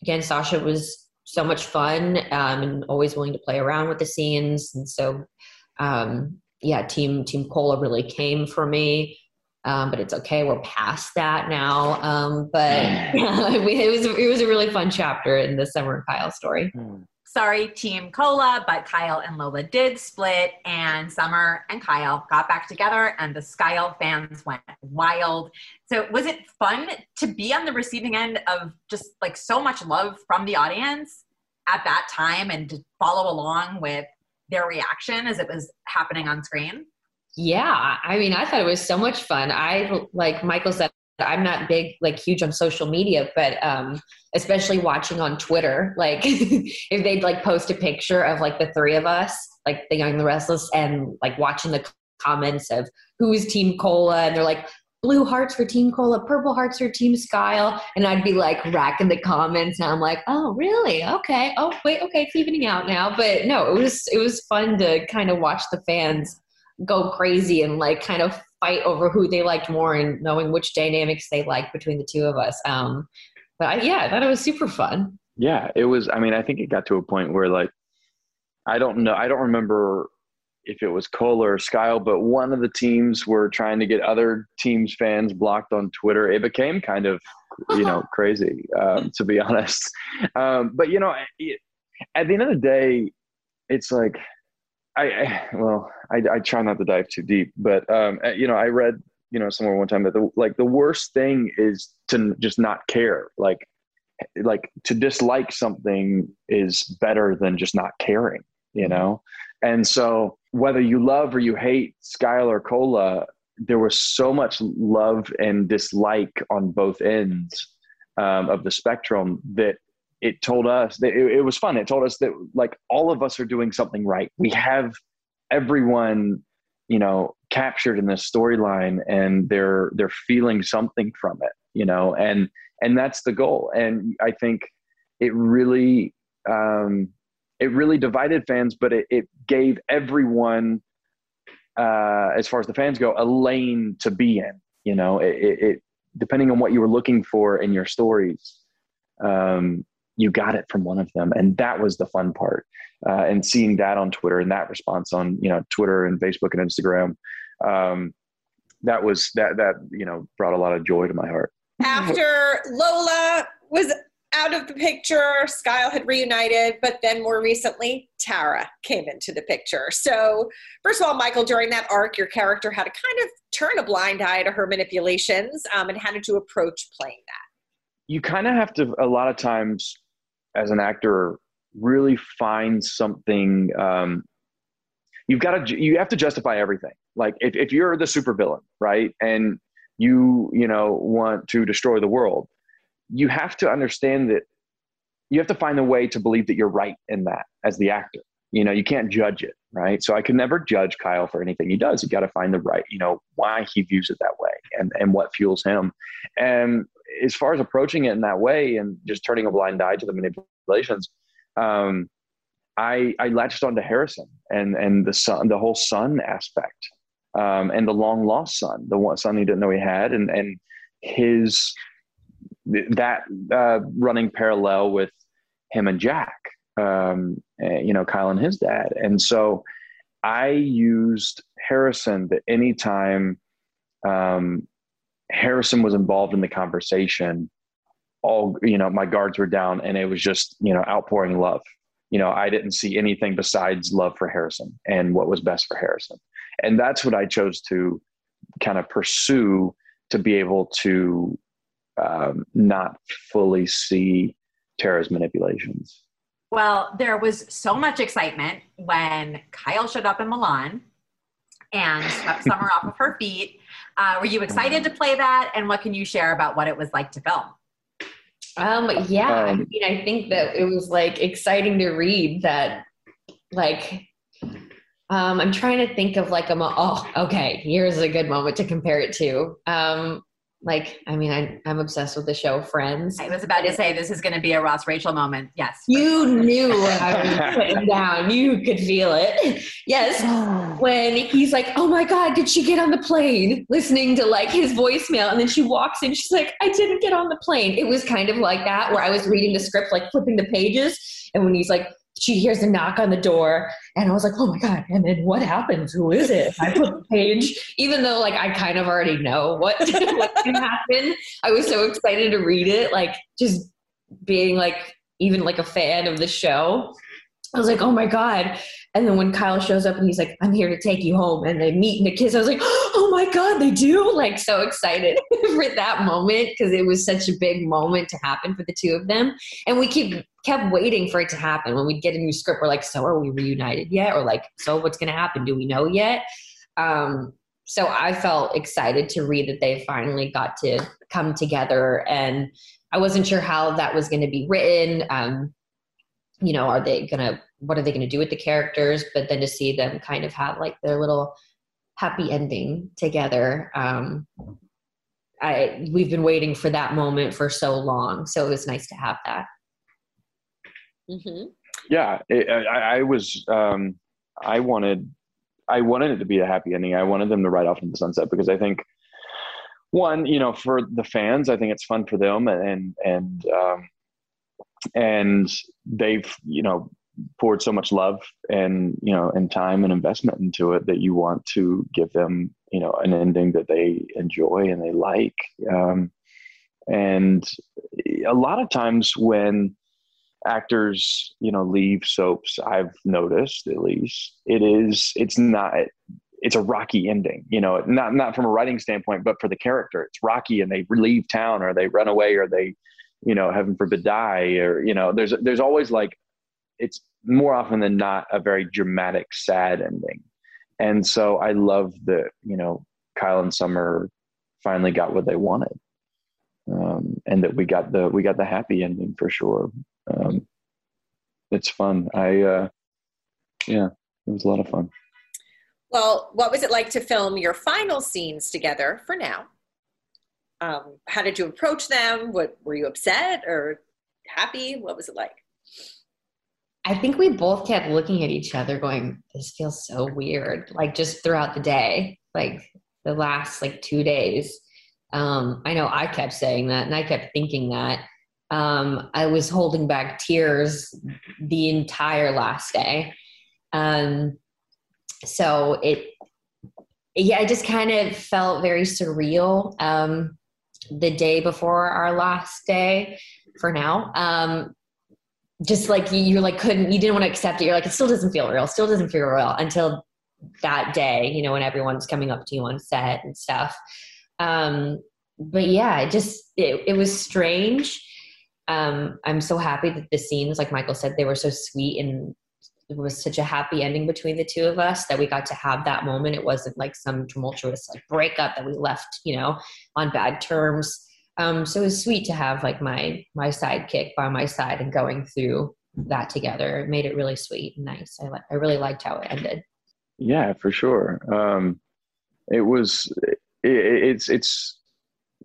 C: Again, Sasha was so much fun um, and always willing to play around with the scenes. And so, um, yeah, Team Team Cola really came for me um, but it's okay. We're past that now. Um, but [laughs] yeah, it was it was a really fun chapter in the Summer and Kyle story. Hmm.
B: Sorry, Team Cola, but Kyle and Lola did split, and Summer and Kyle got back together, and the Skyle fans went wild. So, was it fun to be on the receiving end of just like so much love from the audience at that time, and to follow along with their reaction as it was happening on screen?
C: Yeah, I mean, I thought it was so much fun. I like Michael said, I'm not big, like huge on social media, but um, especially watching on Twitter, like [laughs] if they'd like post a picture of like the three of us, like the Young, the Restless, and like watching the comments of who's Team Cola, and they're like blue hearts for Team Cola, purple hearts for Team Skyle, and I'd be like racking the comments, and I'm like, oh really? Okay. Oh wait, okay, it's evening out now. But no, it was it was fun to kind of watch the fans go crazy and like kind of fight over who they liked more and knowing which dynamics they liked between the two of us. Um, but I, yeah, I thought it was super fun.
D: Yeah, it was. I mean, I think it got to a point where like, I don't know, I don't remember if it was Cole or Skyle, but one of the teams were trying to get other teams' fans blocked on Twitter. It became kind of, you know, [laughs] crazy, um, to be honest. Um, but you know, at the end of the day, it's like I, I well, I, I, try not to dive too deep, but um, uh, you know, I read you know somewhere one time that the like the worst thing is to just not care. Like, like to dislike something is better than just not caring. You mm-hmm. know, and so whether you love or you hate Skyle or Cola, there was so much love and dislike on both ends um, of the spectrum that it told us that it, it was fun. It told us that like all of us are doing something right. We have everyone, you know, captured in this storyline and they're they're feeling something from it, you know, and and that's the goal. And I think it really um it really divided fans, but it, it gave everyone uh as far as the fans go, a lane to be in. You know, it, it, depending on what you were looking for in your stories. Um, you got it from one of them and that was the fun part uh, and seeing that on twitter and that response on you know twitter and facebook and instagram um, that was that that you know brought a lot of joy to my heart
E: after lola was out of the picture. Skyle had reunited, but then more recently, Tara came into the picture. So, first of all, Michael, during that arc, your character had to kind of turn a blind eye to her manipulations um, and how did you approach playing that?
D: You kind of have to, a lot of times, as an actor, really find something. Um, you've got to, you have to justify everything. Like, if, if you're the supervillain, right? And you, you know, want to destroy the world you have to understand that you have to find a way to believe that you're right in that as the actor. You know, you can't judge it, right? So I could never judge Kyle for anything he does. You got to find the right, you know, why he views it that way and, and what fuels him. And as far as approaching it in that way and just turning a blind eye to the manipulations, um, I, I latched onto Harrison and, and the son, the whole son aspect, um, and the long lost son, the one son he didn't know he had, and, and his that uh, running parallel with him and Jack, um, eh, you know, Kyle and his dad. And so I used Harrison that anytime um, Harrison was involved in the conversation, all, you know, my guards were down and it was just, you know, outpouring love. You know, I didn't see anything besides love for Harrison and what was best for Harrison. And that's what I chose to kind of pursue to be able to um, not fully see Tara's manipulations.
B: Well, there was so much excitement when Kyle showed up in Milan and swept Summer [laughs] off of her feet. Uh, were you excited to play that? And what can you share about what it was like to film?
C: Um, yeah, um, I mean, I think that it was like exciting to read that, like, um, I'm trying to think of like a, mo- oh, okay, here's a good moment to compare it to. Um, like i mean I, i'm obsessed with the show friends.
B: I was about to say this is going to be a ross rachel moment. Yes.
C: You knew what i was putting down. You could feel it. Yes. [gasps] When he's like oh my god did she get on the plane? Listening to like his voicemail. And then she walks in. She's like i didn't get on the plane. It was kind of like that where i was reading the script like flipping the pages. And when he's like she hears a knock on the door and I was like, oh my God. And then what happens? Who is it? I put the page, even though like I kind of already know what, [laughs] what can happen. I was so excited to read it, like just being like even like a fan of the show. I was like, oh my God. And then when Kyle shows up and he's like, I'm here to take you home, and they meet and the kiss, I was like, oh my God, they do? [laughs] Like, so excited [laughs] for that moment because it was such a big moment to happen for the two of them. And we keep kept waiting for it to happen. When we'd get a new script, we're like, so are we reunited yet? Or like, so what's going to happen? Do we know yet? Um, so I felt excited to read that they finally got to come together. And I wasn't sure how that was going to be written. Um, you know, are they going to, what are they going to do with the characters? But then to see them kind of have like their little happy ending together. Um, I, we've been waiting for that moment for so long. So it was nice to have that.
D: Mm-hmm. Yeah, it, I, I, was. Um, I wanted. I wanted it to be a happy ending. I wanted them to ride off into the sunset because I think, one, you know, for the fans, I think it's fun for them, and and um, and they've you know poured so much love and you know and time and investment into it that you want to give them you know an ending that they enjoy and they like. Um, and a lot of times when actors you know leave soaps i've noticed at least it is it's not it's a rocky ending you know not not from a writing standpoint but for the character it's rocky and they leave town or they run away or they you know heaven forbid die or you know there's there's always like it's more often than not a very dramatic sad ending and so i love that you know kyle and summer finally got what they wanted um, and that we got the we got the happy ending for sure um, it's fun. I, uh, yeah, it was a lot of fun.
E: Well, what was it like to film your final scenes together for now? Um, how did you approach them? What were you upset or happy? What was it like?
C: I think we both kept looking at each other going, this feels so weird. Like just throughout the day, like the last like two days. Um, I know I kept saying that and I kept thinking that um, I was holding back tears the entire last day. Um, so it, yeah, I just kind of felt very surreal um, the day before our last day for now. Um, just like you, you like couldn't, you didn't want to accept it. You're like, it still doesn't feel real. Still doesn't feel real until that day, you know, when everyone's coming up to you on set and stuff. Um, but yeah, it just, it, it was strange. Um, I'm so happy that the scenes, like Michael said, they were so sweet and it was such a happy ending between the two of us that we got to have that moment. It wasn't like some tumultuous like breakup that we left, you know, on bad terms. Um, so it was sweet to have like my my sidekick by my side and going through that together. It made it really sweet and nice. I I really liked how it ended.
D: Yeah, for sure. Um, it was. It, it's it's.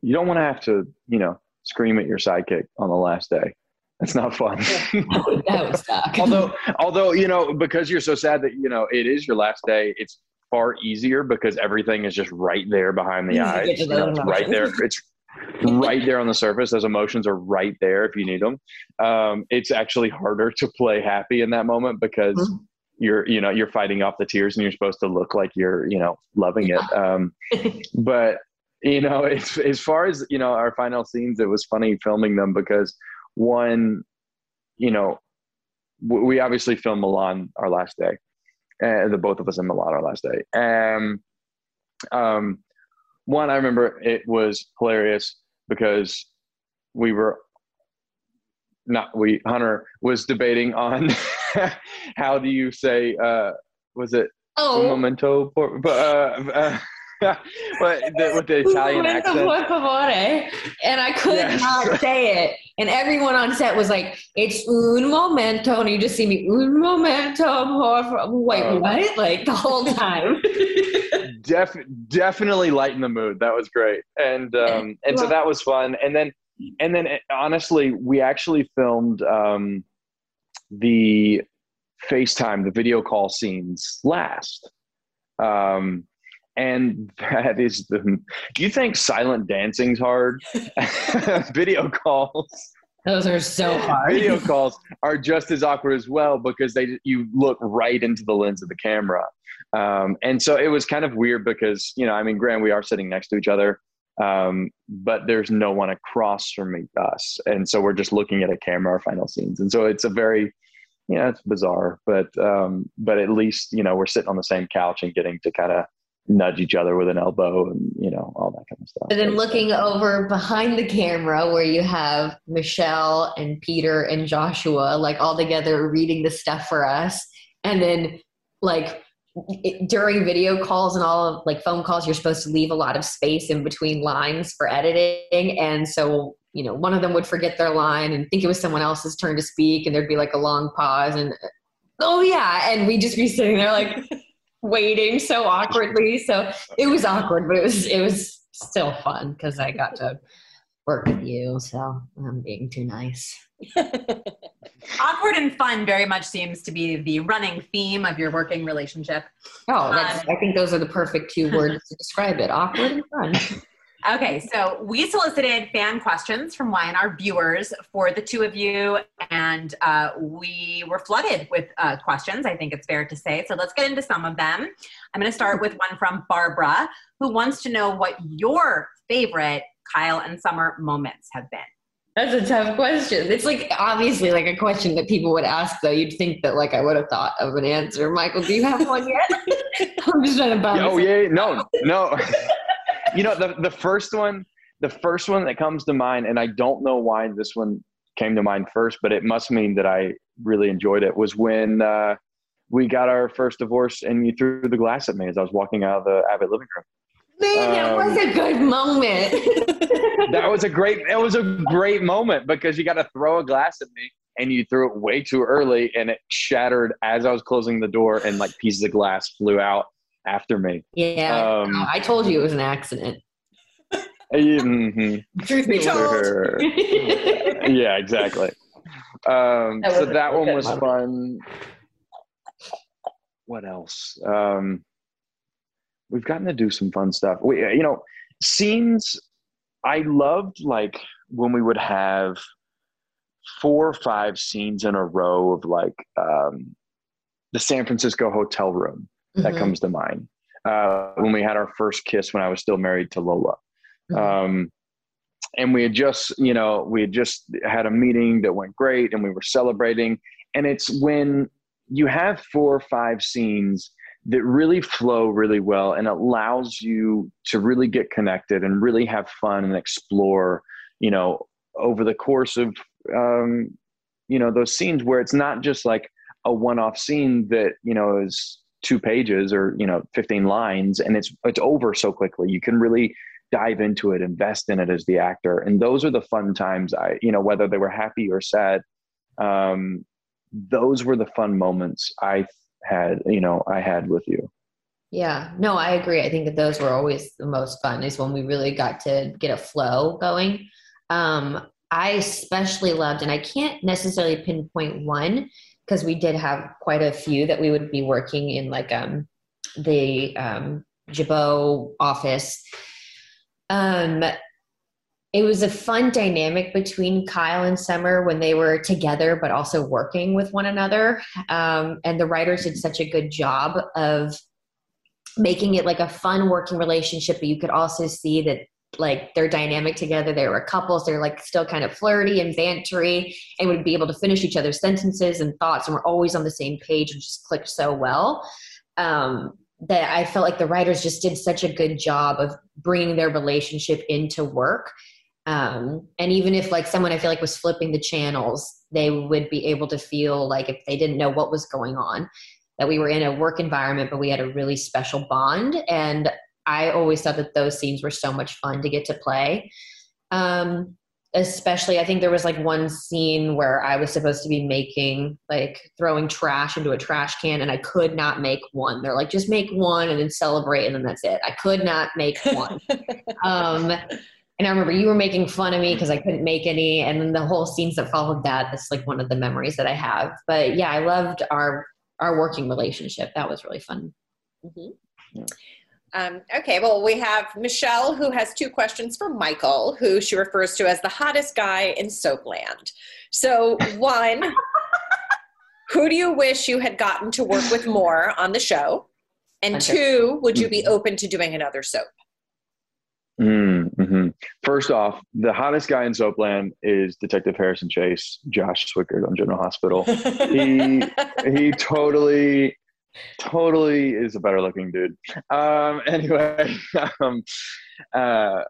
D: You don't want to have to, you know, scream at your sidekick on the last day. That's not fun. [laughs]
C: that was suck.
D: although, although you know, because you're so sad that you know it is your last day. It's far easier because everything is just right there behind the eyes. You know, it's right there. It's right there on the surface. Those emotions are right there if you need them. Um, it's actually harder to play happy in that moment because mm-hmm. you're, you know, you're fighting off the tears and you're supposed to look like you're, you know, loving it. Um, [laughs] but you know, it's, as far as you know, our final scenes, it was funny filming them because one, you know, we obviously filmed Milan our last day, and the both of us in Milan our last day. And um, one, I remember it was hilarious because we were not we Hunter was debating on [laughs] how do you say uh, was it
C: oh.
D: momento por, uh, uh, [laughs] the, with the Italian accent.
C: And I could yes. not [laughs] say it. And everyone on set was like, it's un momento. And you just see me, un momento. Wait, um, what? Like the whole [laughs] time.
D: def- definitely lighten the mood. That was great. And, um, and so that was fun. And then, and then eh, honestly, we actually filmed, um, the FaceTime, the video call scenes last. Um, and that is the do you think silent dancing's hard? [laughs] Video calls.
C: Those are so hard.
D: Video calls are just as awkward as well because they you look right into the lens of the camera. Um, and so it was kind of weird because you know i mean grant we are sitting next to each other um, but there's no one across from us. And so we're just looking at a camera our final scenes. And so it's a very yeah it's bizarre but um, but at least you know we're sitting on the same couch and getting to kind of nudge each other with an elbow and you know all that kind of stuff.
C: And then looking over behind the camera where you have Michelle and Peter and Joshua like all together reading the stuff for us. And then like it, during video calls and all of like phone calls you're supposed to leave a lot of space in between lines for editing. And so you know one of them would forget their line and think it was someone else's turn to speak and there'd be like a long pause and oh yeah. And we'd just be sitting there like waiting so awkwardly. So it was [laughs] awkward, but it was it was still fun because I got to work with you. So I'm being too nice. [laughs]
B: awkward and fun very much seems to be the running theme of your working relationship.
C: Oh, um, I think those are the perfect two words to describe it: awkward and fun. [laughs]
B: Okay, so we solicited fan questions from Y&R viewers for the two of you, and uh, we were flooded with uh, questions, I think it's fair to say. So let's get into some of them. I'm going to start with one from Barbara, who wants to know what your favorite Kyle and Summer moments have been.
C: That's a tough question. It's like obviously like a question that people would ask though. You'd think that like I would have thought of an answer. Michael, do you have one yet? [laughs] I'm just trying to bounce.
D: Oh yeah, no, no [laughs] you know, the, the first one, the first one that comes to mind, and I don't know why this one came to mind first, but it must mean that I really enjoyed it, was when uh, we got our first divorce and you threw the glass at me as I was walking out of the Abbott living room.
C: Man, that um, was a good moment. [laughs] [laughs]
D: that was a great it was a great moment because you got to throw a glass at me and you threw it way too early and it shattered as I was closing the door and like pieces of glass flew out after me.
C: Yeah, um, I told you it was an accident.
D: mm-hmm.
C: Truth be told. [laughs]
D: yeah, exactly. Um, that so that one was fun. What else? Um, we've gotten to do some fun stuff. We, you know, scenes. I loved like when we would have four or five scenes in a row of like um, the San Francisco hotel room that mm-hmm. comes to mind. Uh, when we had our first kiss when I was still married to Lola. Mm-hmm. Um, and we had just you know we had just had a meeting that went great and we were celebrating and it's when you have four or five scenes that really flow really well and allows you to really get connected and really have fun and explore you know over the course of um, you know those scenes where it's not just like a one-off scene that you know is two pages or you know 15 lines and it's it's over so quickly. You can really dive into it invest in it as the actor. And those are the fun times. I you know whether they were happy or sad um, those were the fun moments i had you know i had with you.
C: Yeah. No i agree. I think that those were always the most fun is when we really got to get a flow going. Um, i especially loved and i can't necessarily pinpoint one because we did have quite a few that we would be working in like um, the um, Jabot office. Um, it was a fun dynamic between Kyle and Summer when they were together, but also working with one another. Um, and the writers did such a good job of making it like a fun working relationship, but you could also see that like their dynamic together. They were couples. They're like still kind of flirty and bantery and would be able to finish each other's sentences and thoughts and we're always on the same page and just clicked so well. Um, that I felt like the writers just did such a good job of bringing their relationship into work. Um, and even if like someone I feel like was flipping the channels, they would be able to feel like if they didn't know what was going on, that we were in a work environment, but we had a really special bond. And I always thought that those scenes were so much fun to get to play. Um, especially, I think there was like one scene where I was supposed to be making, like throwing trash into a trash can, and I could not make one. They're like, just make one and then celebrate, and then that's it. I could not make one. [laughs] um, and I remember you were making fun of me because I couldn't make any, and then the whole scenes that followed that. That's like one of the memories that I have. But yeah, I loved our our working relationship. That was really fun.
E: Mm-hmm. Yeah. Um, okay, well, we have Michelle who has two questions for Michael, who she refers to as the hottest guy in Soapland. So, one, [laughs] who do you wish you had gotten to work with more on the show? And two, would you be open to doing another soap?
D: Mm-hmm. First off, the hottest guy in Soapland is Detective Harrison Chase, Josh Swickard on General Hospital. he he totally totally is a better looking dude. Um, [laughs] anyway, um, uh,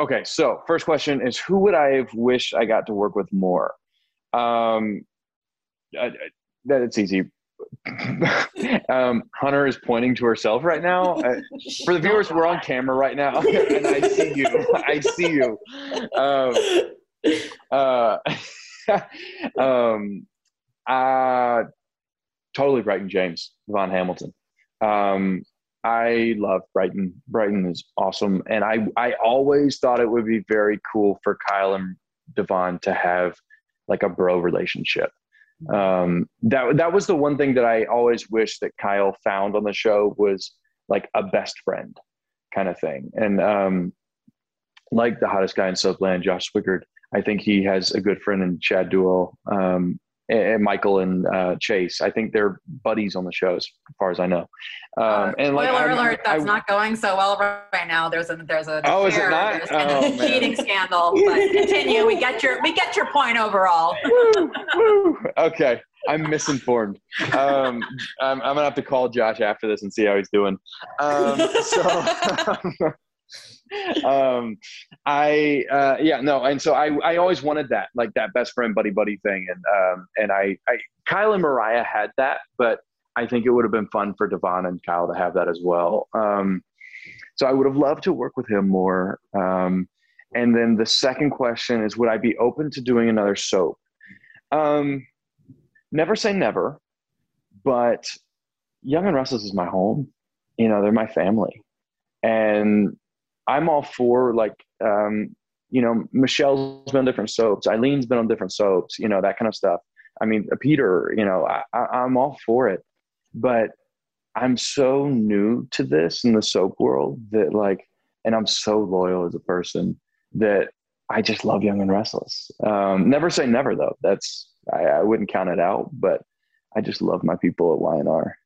D: okay. So first question is, who would I have wished I got to work with more? Um, I, that it's easy. [laughs] um, Hunter is pointing to herself right now. For the viewers, we're on camera right now, [laughs] and I see you. I see you. Um, uh, um, uh, totally Bryton James, Von Hamilton. Um, I love Bryton. Bryton is awesome, and I I always thought it would be very cool for Kyle and Devon to have like a bro relationship. Um, that that was the one thing that I always wished that Kyle found on the show was like a best friend kind of thing, and um, like the hottest guy in Soapland, Josh Swickard. I think he has a good friend in Chad Duell. Um, and Michael and uh, Chase. I think they're buddies on the show, as far as I know. Um,
F: uh, and like, spoiler alert, that's I, not going so well right now. There's a there's a
D: oh, is it not?
F: Oh, a cheating scandal. But continue. we get your we get your point overall. [laughs]
D: woo, woo. Okay. I'm misinformed. Um, I'm, I'm, gonna have to call Josh after this and see how he's doing. Um, so, [laughs] [laughs] [laughs] um, I uh, yeah no, and so I I always wanted that like that best friend buddy buddy thing, and um, and I, I Kyle and Mariah had that, but I think it would have been fun for Devon and Kyle to have that as well. Um, so I would have loved to work with him more. Um, and then the second question is, would I be open to doing another soap? Um, never say never, but Young and Restless is my home. You know, they're my family, and I'm all for like, um, you know, Michelle's been on different soaps, Eileen's been on different soaps, you know, that kind of stuff. I mean, uh, Peter, you know, I, I'm all for it, but I'm so new to this in the soap world that like, and I'm so loyal as a person that I just love Young and Restless. Um, never say never though. That's I, I, wouldn't count it out, but I just love my people at Y&R.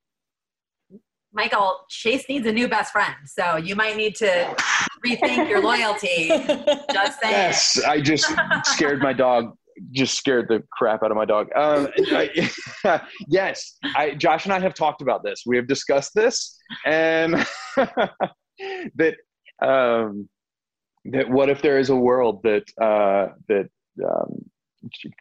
F: Michael, Chase needs a new best friend. So you might need to rethink your loyalty. [laughs] Just saying.
D: Yes, I just scared my dog. Just scared the crap out of my dog. Um, I, [laughs] yes, I, Josh and I have talked about this. We have discussed this, and [laughs] that um, that what if there is a world that uh, that um,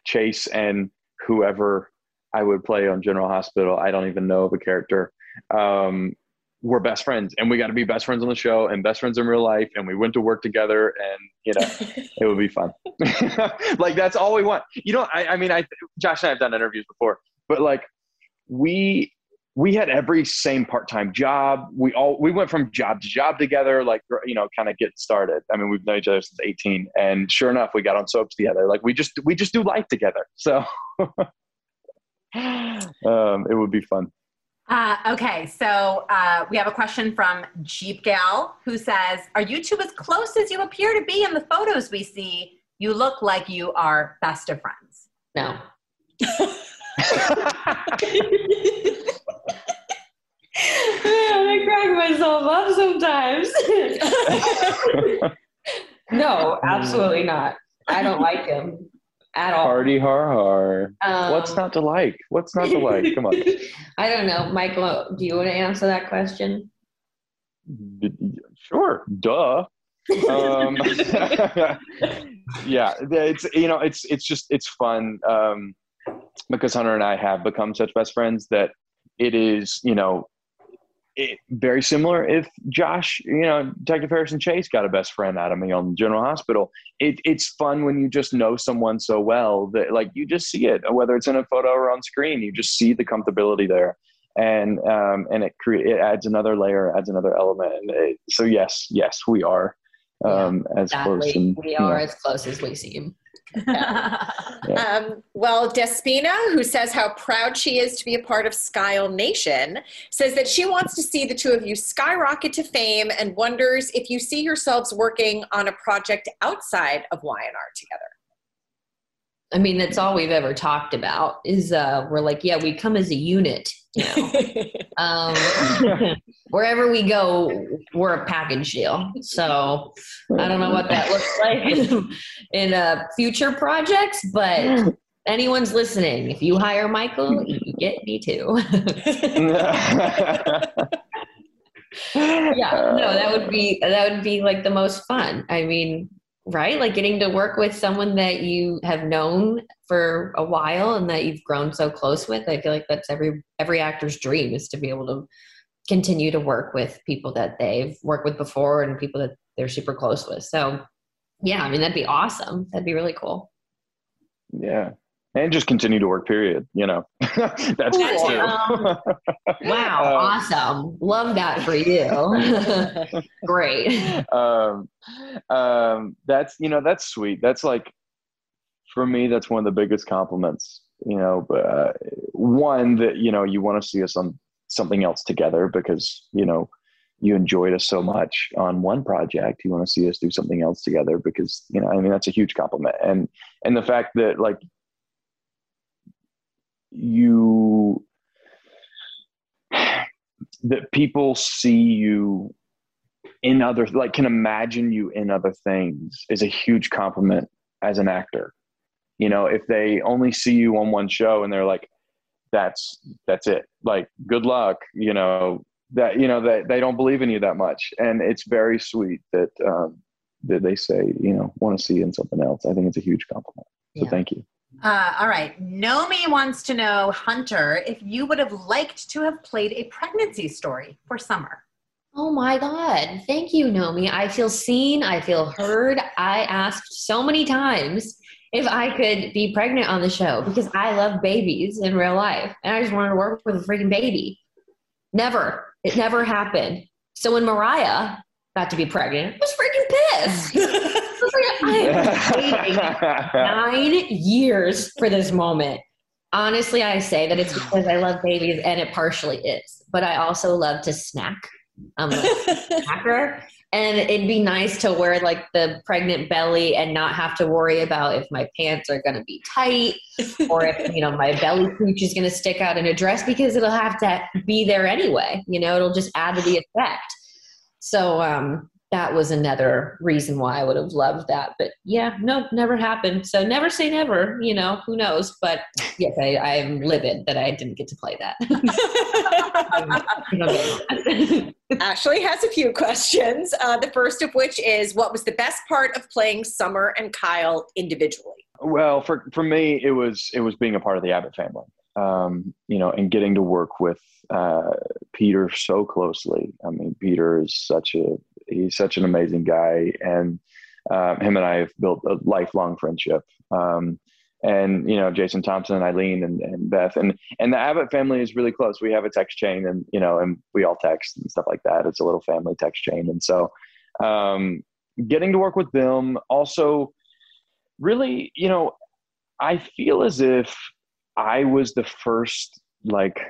D: Chase and whoever I would play on General Hospital, I don't even know of a character. Um, we're best friends and we got to be best friends on the show and best friends in real life and we went to work together and you know [laughs] it would be fun. [laughs] Like that's all we want. You know I, I mean i josh and i have done interviews before but like we we had every same part-time job. We all we went from job to job together like you know kind of get started. I mean we've known each other since 18 and sure enough we got on soaps together. Like we just we just do life together so. [laughs] Um, it would be fun
F: Uh, okay, so uh, we have a question from Jeep Gal who says, "Are you two as close as you appear to be in the photos we see? You look like you are best of friends."
C: No. [laughs] I crack myself up sometimes. [laughs] [laughs] no, absolutely not. I don't like him at all.
D: Hardy har har.
C: Um,
D: What's not to like? What's not to like? Come on. [laughs]
C: I don't know, Michael. Do you want to answer that question?
D: Sure. Duh. Um, [laughs] yeah, it's you know, it's it's just it's fun um, because Hunter and I have become such best friends that it is you know it, very similar if Josh, you know, Detective Harrison Chase got a best friend out of me on General Hospital. It, it's fun when you just know someone so well that like you just see it, whether it's in a photo or on screen, you just see the comfortability there. And um, and it cre- it adds another layer, adds another element. And it, so yes, yes, we are um, as close. And,
C: we are
D: know,
C: as close as we seem. [laughs]
E: Um, well, Despina, who says how proud she is to be a part of Skyle Nation, says that she wants to see the two of you skyrocket to fame and wonders if you see yourselves working on a project outside of Y&R together.
C: I mean, that's all we've ever talked about is uh, we're like, yeah, we come as a unit now. um, [laughs] wherever we go, we're a package deal. So I don't know what that looks like [laughs] in, in uh, future projects, but [laughs] anyone's listening, if you hire Michael, you get me too. yeah, no, that would be that would be like the most fun. I mean, right? Like getting to work with someone that you have known for a while and that you've grown so close with. I feel like that's every every actor's dream is to be able to continue to work with people that they've worked with before and people that they're super close with. So, yeah, I mean that'd be awesome. That'd be really cool.
D: yeah. And just continue to work, period. You know, [laughs] that's
C: Cool. Um, Wow,
D: Um, [laughs]
C: awesome. Love that for you. [laughs] Great.
D: um, um, that's you know that's sweet. That's like for me, that's one of the biggest compliments. You know, uh, one that you know you want to see us on something else together because you know you enjoyed us so much on one project. You want to see us do something else together because you know I mean that's a huge compliment. And and the fact that like you that people see you in other like can imagine you in other things is a huge compliment as an actor. You know if they only see you on one show and they're like that's that's it. Like good luck you know that you know that they don't believe in you that much. And it's very sweet that um that they say you know want to see you in something else. I think it's a huge compliment. So
C: Yeah.
D: thank you
F: Uh, all right. Nomi wants to know, Hunter, if you would have liked to have played a pregnancy story for Summer.
C: Oh my God. Thank you, Nomi. I feel seen. I feel heard. I asked so many times if I could be pregnant on the show because I love babies in real life. And I just wanted to work with a freaking baby. Never. It never happened. So when Mariah got to be pregnant, I was freaking pissed. [laughs] I was like, I have been waiting nine years for this moment. Honestly, I say that it's because I love babies, and it partially is. But I also love to snack. I'm a [laughs] snacker. and it'd be nice to wear like the pregnant belly and not have to worry about if my pants are going to be tight or if you know my belly pooch is going to stick out in a dress because it'll have to be there anyway you know it'll just add to the effect so um that was another reason why I would have loved that. But yeah, no, never happened. So never say never, you know, who knows? But yes, I, I'm livid that I didn't get to play that. [laughs]
E: Ashley has a few questions. Uh, the first of which is what was the best part of playing Summer and Kyle individually?
D: Well, for, for me, it was, it was being a part of the Abbott family. Um, you know, and getting to work with uh, Peter so closely. I mean, Peter is such a he's such an amazing guy, and uh, him and I have built a lifelong friendship. Um, and you know, Jason Thompson, and Eileen, and, and Beth, and and the Abbott family is really close. We have a text chain, and you know, and we all text and stuff like that. It's a little family text chain, and so um, getting to work with them also really, you know, I feel as if I was the first like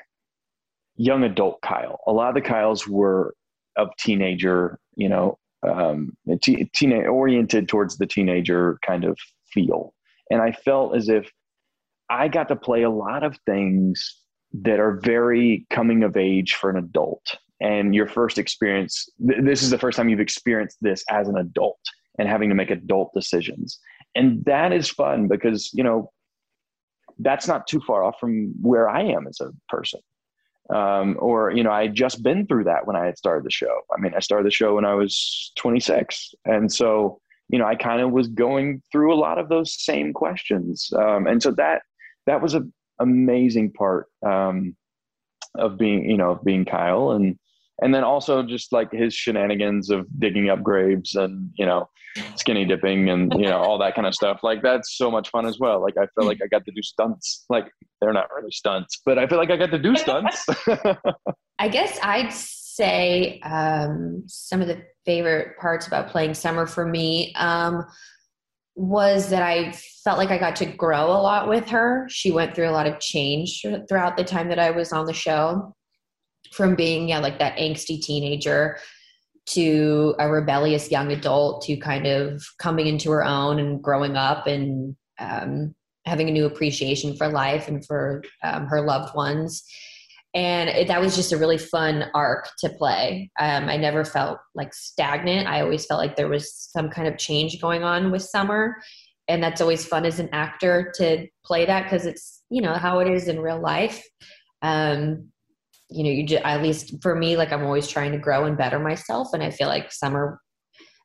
D: young adult Kyle. A lot of the Kyles were of teenager, you know, um, t- teenage oriented towards the teenager kind of feel. And I felt as if I got to play a lot of things that are very coming of age for an adult. And your first experience, th- this is the first time you've experienced this as an adult and having to make adult decisions. And that is fun because, you know, that's not too far off from where I am as a person. Um, or you know i had just been through that when i had started the show. I mean i started the show when i was 26 and so you know i kind of was going through a lot of those same questions. Um, and so that that was an amazing part um, of being you know of being kyle. And and then also just like his shenanigans of digging up graves and you know skinny dipping and you know all that kind of stuff. Like that's so much fun as well. Like i feel like i got to do stunts. Like they're not really stunts but i feel like i got to do stunts. [laughs]
C: I guess i'd say um, some of the favorite parts about playing summer for me um, was that i felt like i got to grow a lot with her. She went through a lot of change throughout the time that i was on the show from being yeah like that angsty teenager to a rebellious young adult to kind of coming into her own and growing up and um, having a new appreciation for life and for um, her loved ones. And it, that was just a really fun arc to play. Um, i never felt like stagnant. I always felt like there was some kind of change going on with summer. And that's always fun as an actor to play that because it's you know how it is in real life. Um, you know, you just, at least for me, like I'm always trying to grow and better myself. And I feel like summer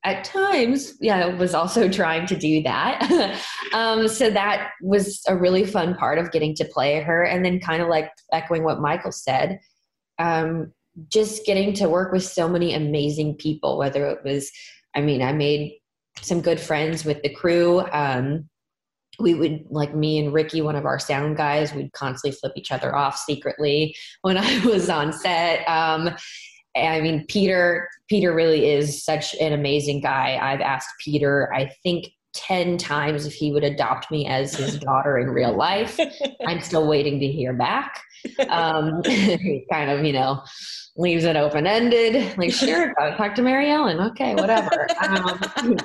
C: at times, yeah, was also [laughs] trying to do that. [laughs] um, so that was a really fun part of getting to play her. And then kind of like echoing what Michael said, um, just getting to work with so many amazing people, whether it was, I mean, I made some good friends with the crew. Um, we would like me and Ricky, one of our sound guys, we'd constantly flip each other off secretly when [laughs] I was on set. Um, I mean, Peter, Peter really is such an amazing guy. I've asked Peter, I think 10 times if he would adopt me as his [laughs] daughter in real life. I'm still waiting to hear back. [laughs] Um, kind of, you know, leaves it open ended. Like, [laughs] sure, talk to Mary Ellen. Okay, whatever. Um,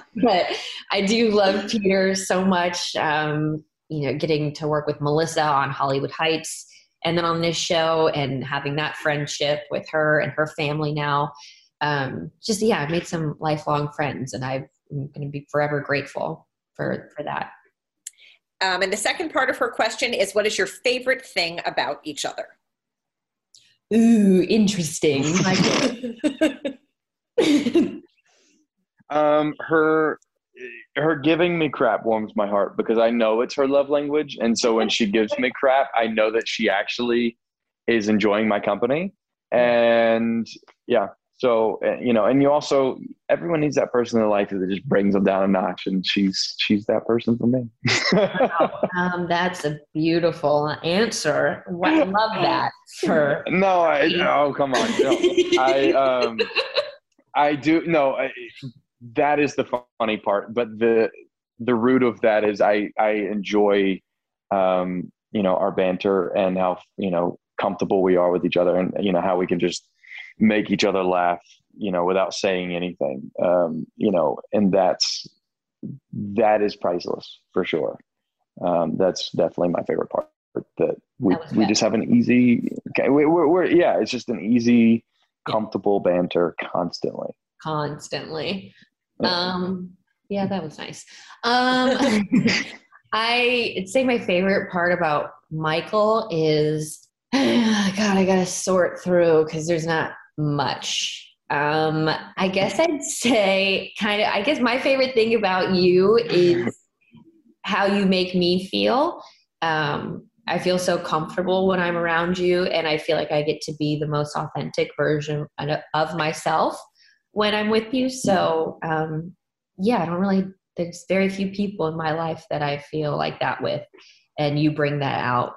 C: [laughs] but I do love Peter so much. Um, you know, getting to work with Melissa on Hollywood Heights and then on this show and having that friendship with her and her family now. Um, just, yeah, I made some lifelong friends and I'm going to be forever grateful for, for that.
E: Um, and the second part of her question is what is your favorite thing about each other?
C: Ooh, interesting. [laughs]
D: um, her her giving me crap warms my heart because I know it's her love language, and so when she gives me crap, I know that she actually is enjoying my company. And yeah, so eh, you know, and you also everyone needs that person in their life that just brings them down a notch, and she's she's that person for me. [laughs]
C: um, that's a beautiful answer. I love that for. [laughs]
D: No, I oh come on, no. I um, [laughs] I do no. I, that is the funny part, but the the root of that is I I enjoy um, you know our banter and how you know comfortable we are with each other, and you know how we can just make each other laugh you know, without saying anything, um, you know, and that's that is priceless for sure. Um, that's definitely my favorite part. That we
C: That
D: we just have an easy, okay, we, we're, we're yeah, it's just an easy, comfortable banter constantly.
C: constantly.
D: Yeah.
C: Um, yeah, that was nice. Um, [laughs] I'd say my favorite part about Michael is, [sighs] God, I gotta sort through because there's not much. Um, I guess I'd say kind of. I guess my favorite thing about you is how you make me feel. Um, I feel so comfortable when I'm around you, and I feel like I get to be the most authentic version of myself when I'm with you. So, um, yeah, I don't really, there's very few people in my life that I feel like that with, and you bring that out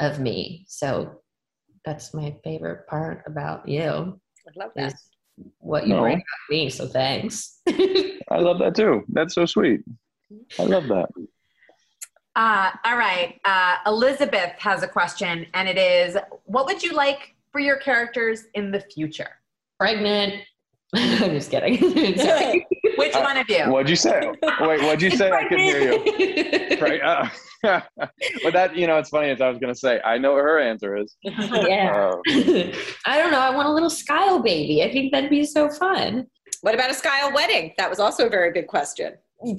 C: of me. So, that's my favorite part about you
E: I love that.
C: what you
D: No.
C: bring out of me. So, thanks. [laughs]
D: I love that too. That's so sweet. I love that.
F: Uh, all right. Uh, Elizabeth has a question, and it is What would you like for your characters in the future?
C: Pregnant. [laughs] I'm just [laughs] kidding.
F: Which
D: Uh,
F: one of you?
D: What'd you say? Wait, what'd you say? I couldn't hear you. Right. Uh, [laughs] but that, you know, it's funny as I was going to say, I know what her answer is.
C: yeah.
D: Uh,
C: I don't know. I want a little Skyle baby. I think that'd be so fun.
E: What about a Skyle wedding? That was also a very big question.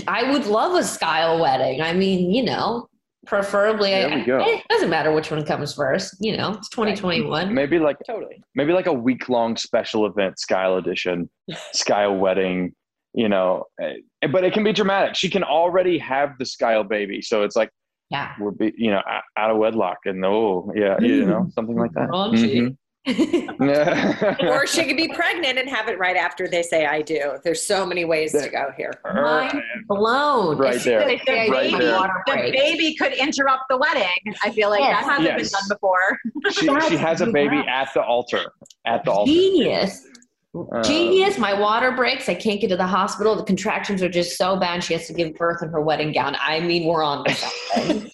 C: I would love a Skyle wedding. I mean, you know, preferably.
D: There we go.
C: It doesn't matter which one comes first. You know, it's 2021.
D: maybe like
E: Totally.
D: maybe like a week long special event, Skyle edition, [laughs] Skyle wedding. You know, eh, but it can be dramatic. She can already have the Skyle baby, so it's like
C: Yeah.
D: we're be, you know out of wedlock, and oh yeah, you mm. know something like that.
C: Raunchy.
E: Or she could be pregnant and have it right after they say I do. There's so many ways to go here.
C: Mind blown.
D: Right there.
C: as I
D: Right
C: need
D: there.
F: the baby could interrupt the wedding. I feel like
C: Yes.
F: that hasn't
D: Yes.
F: been done before.
D: she, she has a baby at the altar. At the altar.
C: Genius.
D: Uh,
C: Genius. My water breaks. I can't get to the hospital. The contractions are just so bad. She has to give birth in her wedding gown. I mean, we're on to something.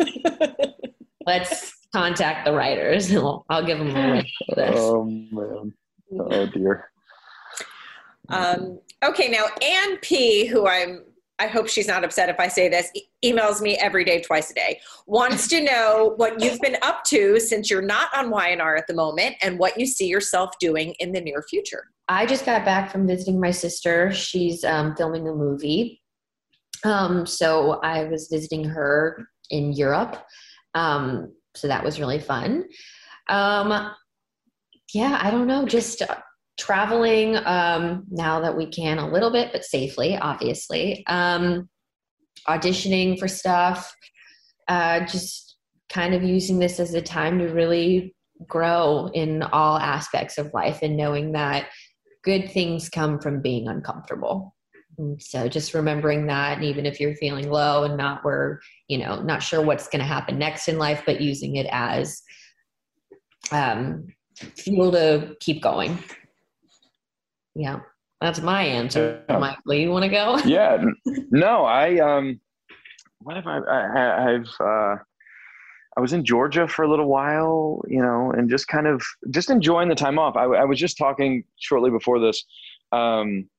C: [laughs] Let's contact the writers. [laughs] I'll I'll give them a link for this.
D: Oh man. Oh dear.
E: Um, okay, now Ann P, who I'm, I hope she's not upset if I say this, e- emails me every day, twice a day, wants to know what you've been up to since you're not on Y&R at the moment and what you see yourself doing in the near future.
C: I just got back from visiting my sister. She's um, filming a movie. Um, so I was visiting her in Europe. Um, so that was really fun. Um, yeah, I don't know, just uh, traveling um, now that we can a little bit, but safely, obviously. Um, auditioning for stuff. Uh, just kind of using this as a time to really grow in all aspects of life and knowing that good things come from being uncomfortable. And so just remembering that, and even if you're feeling low and not where, you know, not sure what's going to happen next in life, but using it as um, fuel to keep going. Yeah, that's my answer.
D: Yeah.
C: Michael, you want to go? [laughs]
D: yeah no i um what have i, I i've uh i was in georgia for a little while you know and just kind of just enjoying the time off i, I was just talking shortly before this um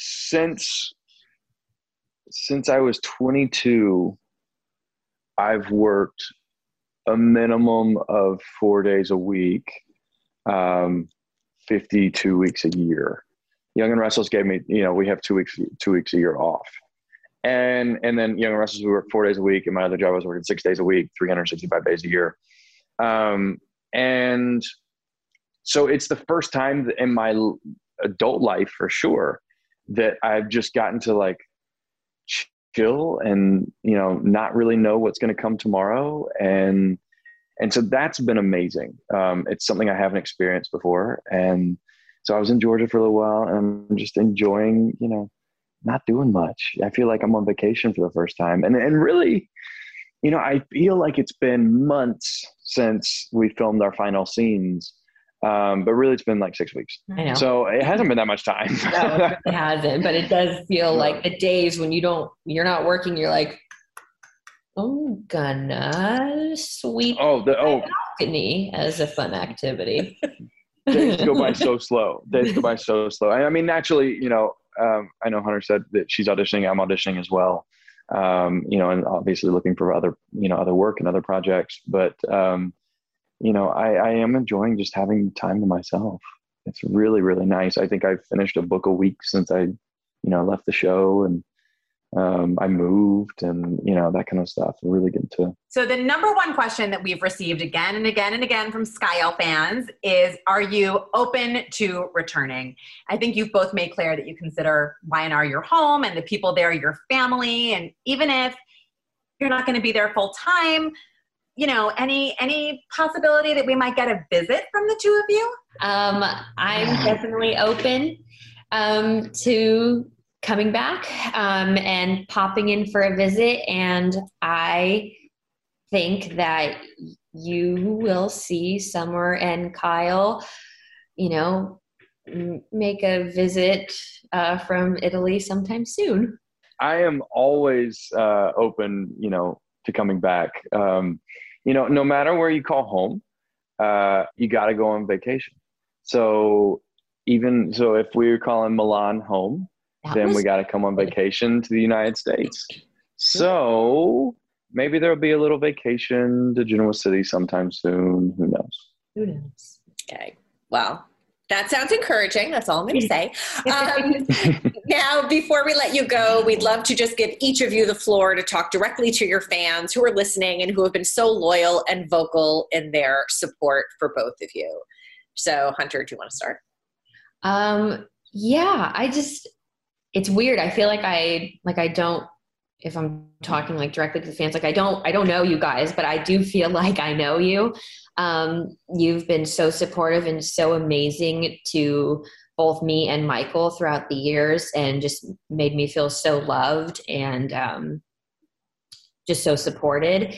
D: since since i was 22 i've worked a minimum of four days a week um 52 weeks a year. Young and Restless gave me, you know, we have two weeks, two weeks a year off, and and then Young and Restless we work four days a week, and my other job I was working six days a week, 365 days a year, um, and so it's the first time in my adult life for sure that I've just gotten to like chill and you know not really know what's going to come tomorrow, and and so that's been amazing. Um, it's something I haven't experienced before, and so I was in Georgia for a little while and I'm just enjoying, you know, not doing much. I feel like I'm on vacation for the first time. And and really, you know, I feel like it's been months since we filmed our final scenes. Um, but really it's been like six weeks.
C: I know.
D: So it hasn't been that much time.
C: no, it [laughs] hasn't, but it does feel like the days when you don't, you're not working, you're like, I'm gonna sweep
D: oh, the oh
C: balcony as a fun activity. [laughs]
D: days go by so [laughs] slow. Days go by so slow. I, I mean, naturally, you know, um, I know Hunter said that she's auditioning. I'm auditioning as well. Um, you know, and obviously looking for other, you know, other work and other projects. But um, you know, I, I am enjoying just having time to myself. It's really, really nice. I think I've finished a book a week since I, you know, left the show, and um, I moved and you know that kind of stuff. Really good to.
B: So the number one question that we've received again and again and again from Skyle fans is, "Are you open to returning?" I think you've both made clear that you consider Y&R your home and the people there your family, and even if you're not going to be there full time, you know, any any possibility that we might get a visit from the two of you?
C: Um, I'm definitely open um, to coming back um, and popping in for a visit. And I think that you will see Summer and Kyle, you know, make a visit uh, from Italy sometime soon.
D: I am always uh, open, you know, to coming back. Um, you know, no matter where you call home, uh, you got to go on vacation. So even so, if we're calling Milan home, that then we got to come on vacation to the United States. So maybe there'll be a little vacation to Genoa City sometime soon. Who knows?
C: Who knows?
A: Okay. Well, that sounds encouraging. That's all I'm going to say. [laughs] Um, now, before we let you go, we'd love to just give each of you the floor to talk directly to your fans who are listening and who have been so loyal and vocal in their support for both of you. So, Hunter, do you want to start?
C: Um, yeah, I just it's weird. I feel like I like I don't if I'm talking like directly to the fans, like I don't I don't know you guys, but I do feel [laughs] like I know you. Um, you've been so supportive and so amazing to both me and Michael throughout the years, and just made me feel so loved and um, just so supported.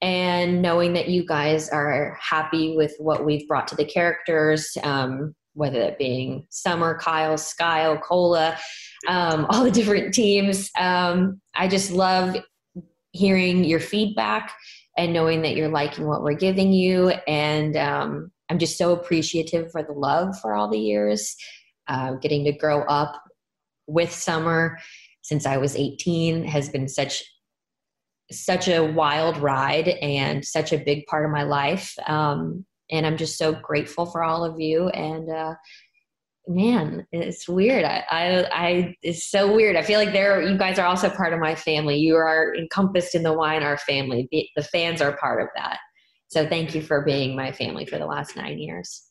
C: And knowing that you guys are happy with what we've brought to the characters, um, whether it being Summer, Kyle, Skyle, Cola, um, all the different teams. Um, I just love hearing your feedback and knowing that you're liking what we're giving you. And um, I'm just so appreciative for the love for all the years, uh, getting to grow up with Summer since I was 18 has been such such a wild ride and such a big part of my life. Um, and I'm just so grateful for all of you. And uh, man, it's weird. I, I, I, it's so weird. I feel like there, you guys are also part of my family. You are encompassed in the Y&R family. The, the fans are part of that. So thank you for being my family for the last nine years.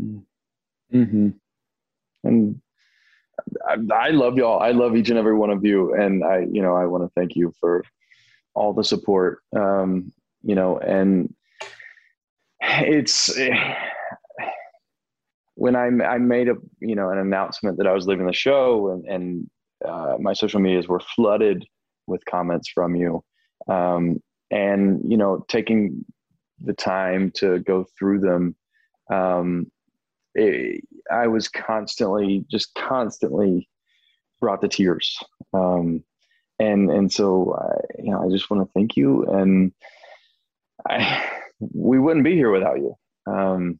D: Mm-hmm. And I, I love y'all. I love each and every one of you. And I, you know, I want to thank you for all the support. Um, you know, and it's when I, I made a you know an announcement that I was leaving the show and, and uh, my social medias were flooded with comments from you um, and you know taking the time to go through them um, it, I was constantly just constantly brought to tears um, and and so I, you know I just want to thank you and I we wouldn't be here without you. Um,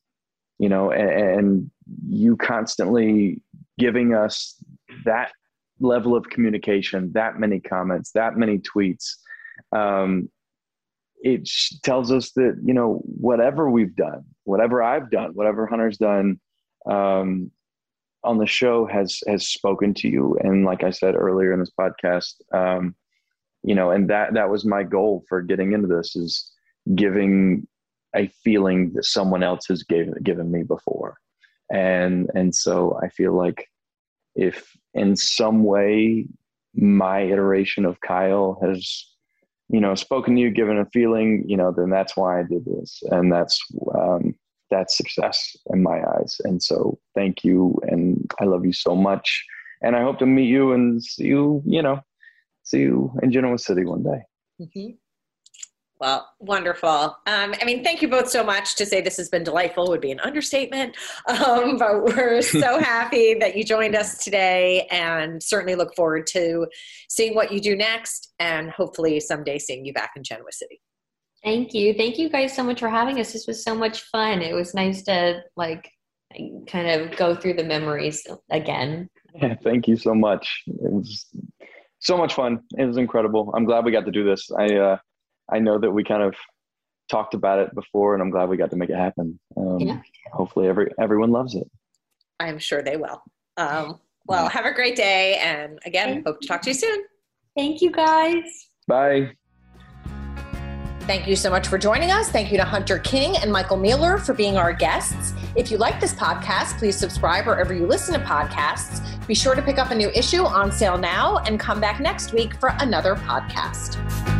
D: you know, and, and, you constantly giving us that level of communication, that many comments, that many tweets. Um, it tells us that you know whatever we've done, whatever I've done, whatever Hunter's done um, on the show has has spoken to you. And like I said earlier in this podcast, um, you know, and that that was my goal for getting into this is giving a feeling that someone else has given given me before. And and so i feel like if in some way my iteration of kyle has you know spoken to you given a feeling you know then that's why i did this. And that's um, that's success in my eyes. And so thank you. And i love you so much. And i hope to meet you and see you you know see you in genoa city one day.
A: Mm-hmm. Well, wonderful. Um, I mean, thank you both so much. To say this has been delightful would be an understatement. Um, [laughs] but we're so [laughs] happy that you joined us today and certainly look forward to seeing what you do next and hopefully someday seeing you back in Genoa City.
C: Thank you. Thank you guys so much for having us. This was so much fun. It was nice to like kind of go through the memories again.
D: Yeah, thank you so much. It was so much fun. It was incredible. I'm glad we got to do this. I uh, I know that we kind of talked about it before, and I'm glad we got to make it happen. Um, yeah. Hopefully, every everyone loves it.
E: I'm sure they will. Um, well, have a great day, and again, hope to talk to you soon.
C: Thank you, guys.
D: Bye.
A: Thank you so much for joining us. Thank you to Hunter King and Michael Mealor for being our guests. If you like this podcast, please subscribe wherever you listen to podcasts. Be sure to pick up a new issue on sale now and come back next week for another podcast.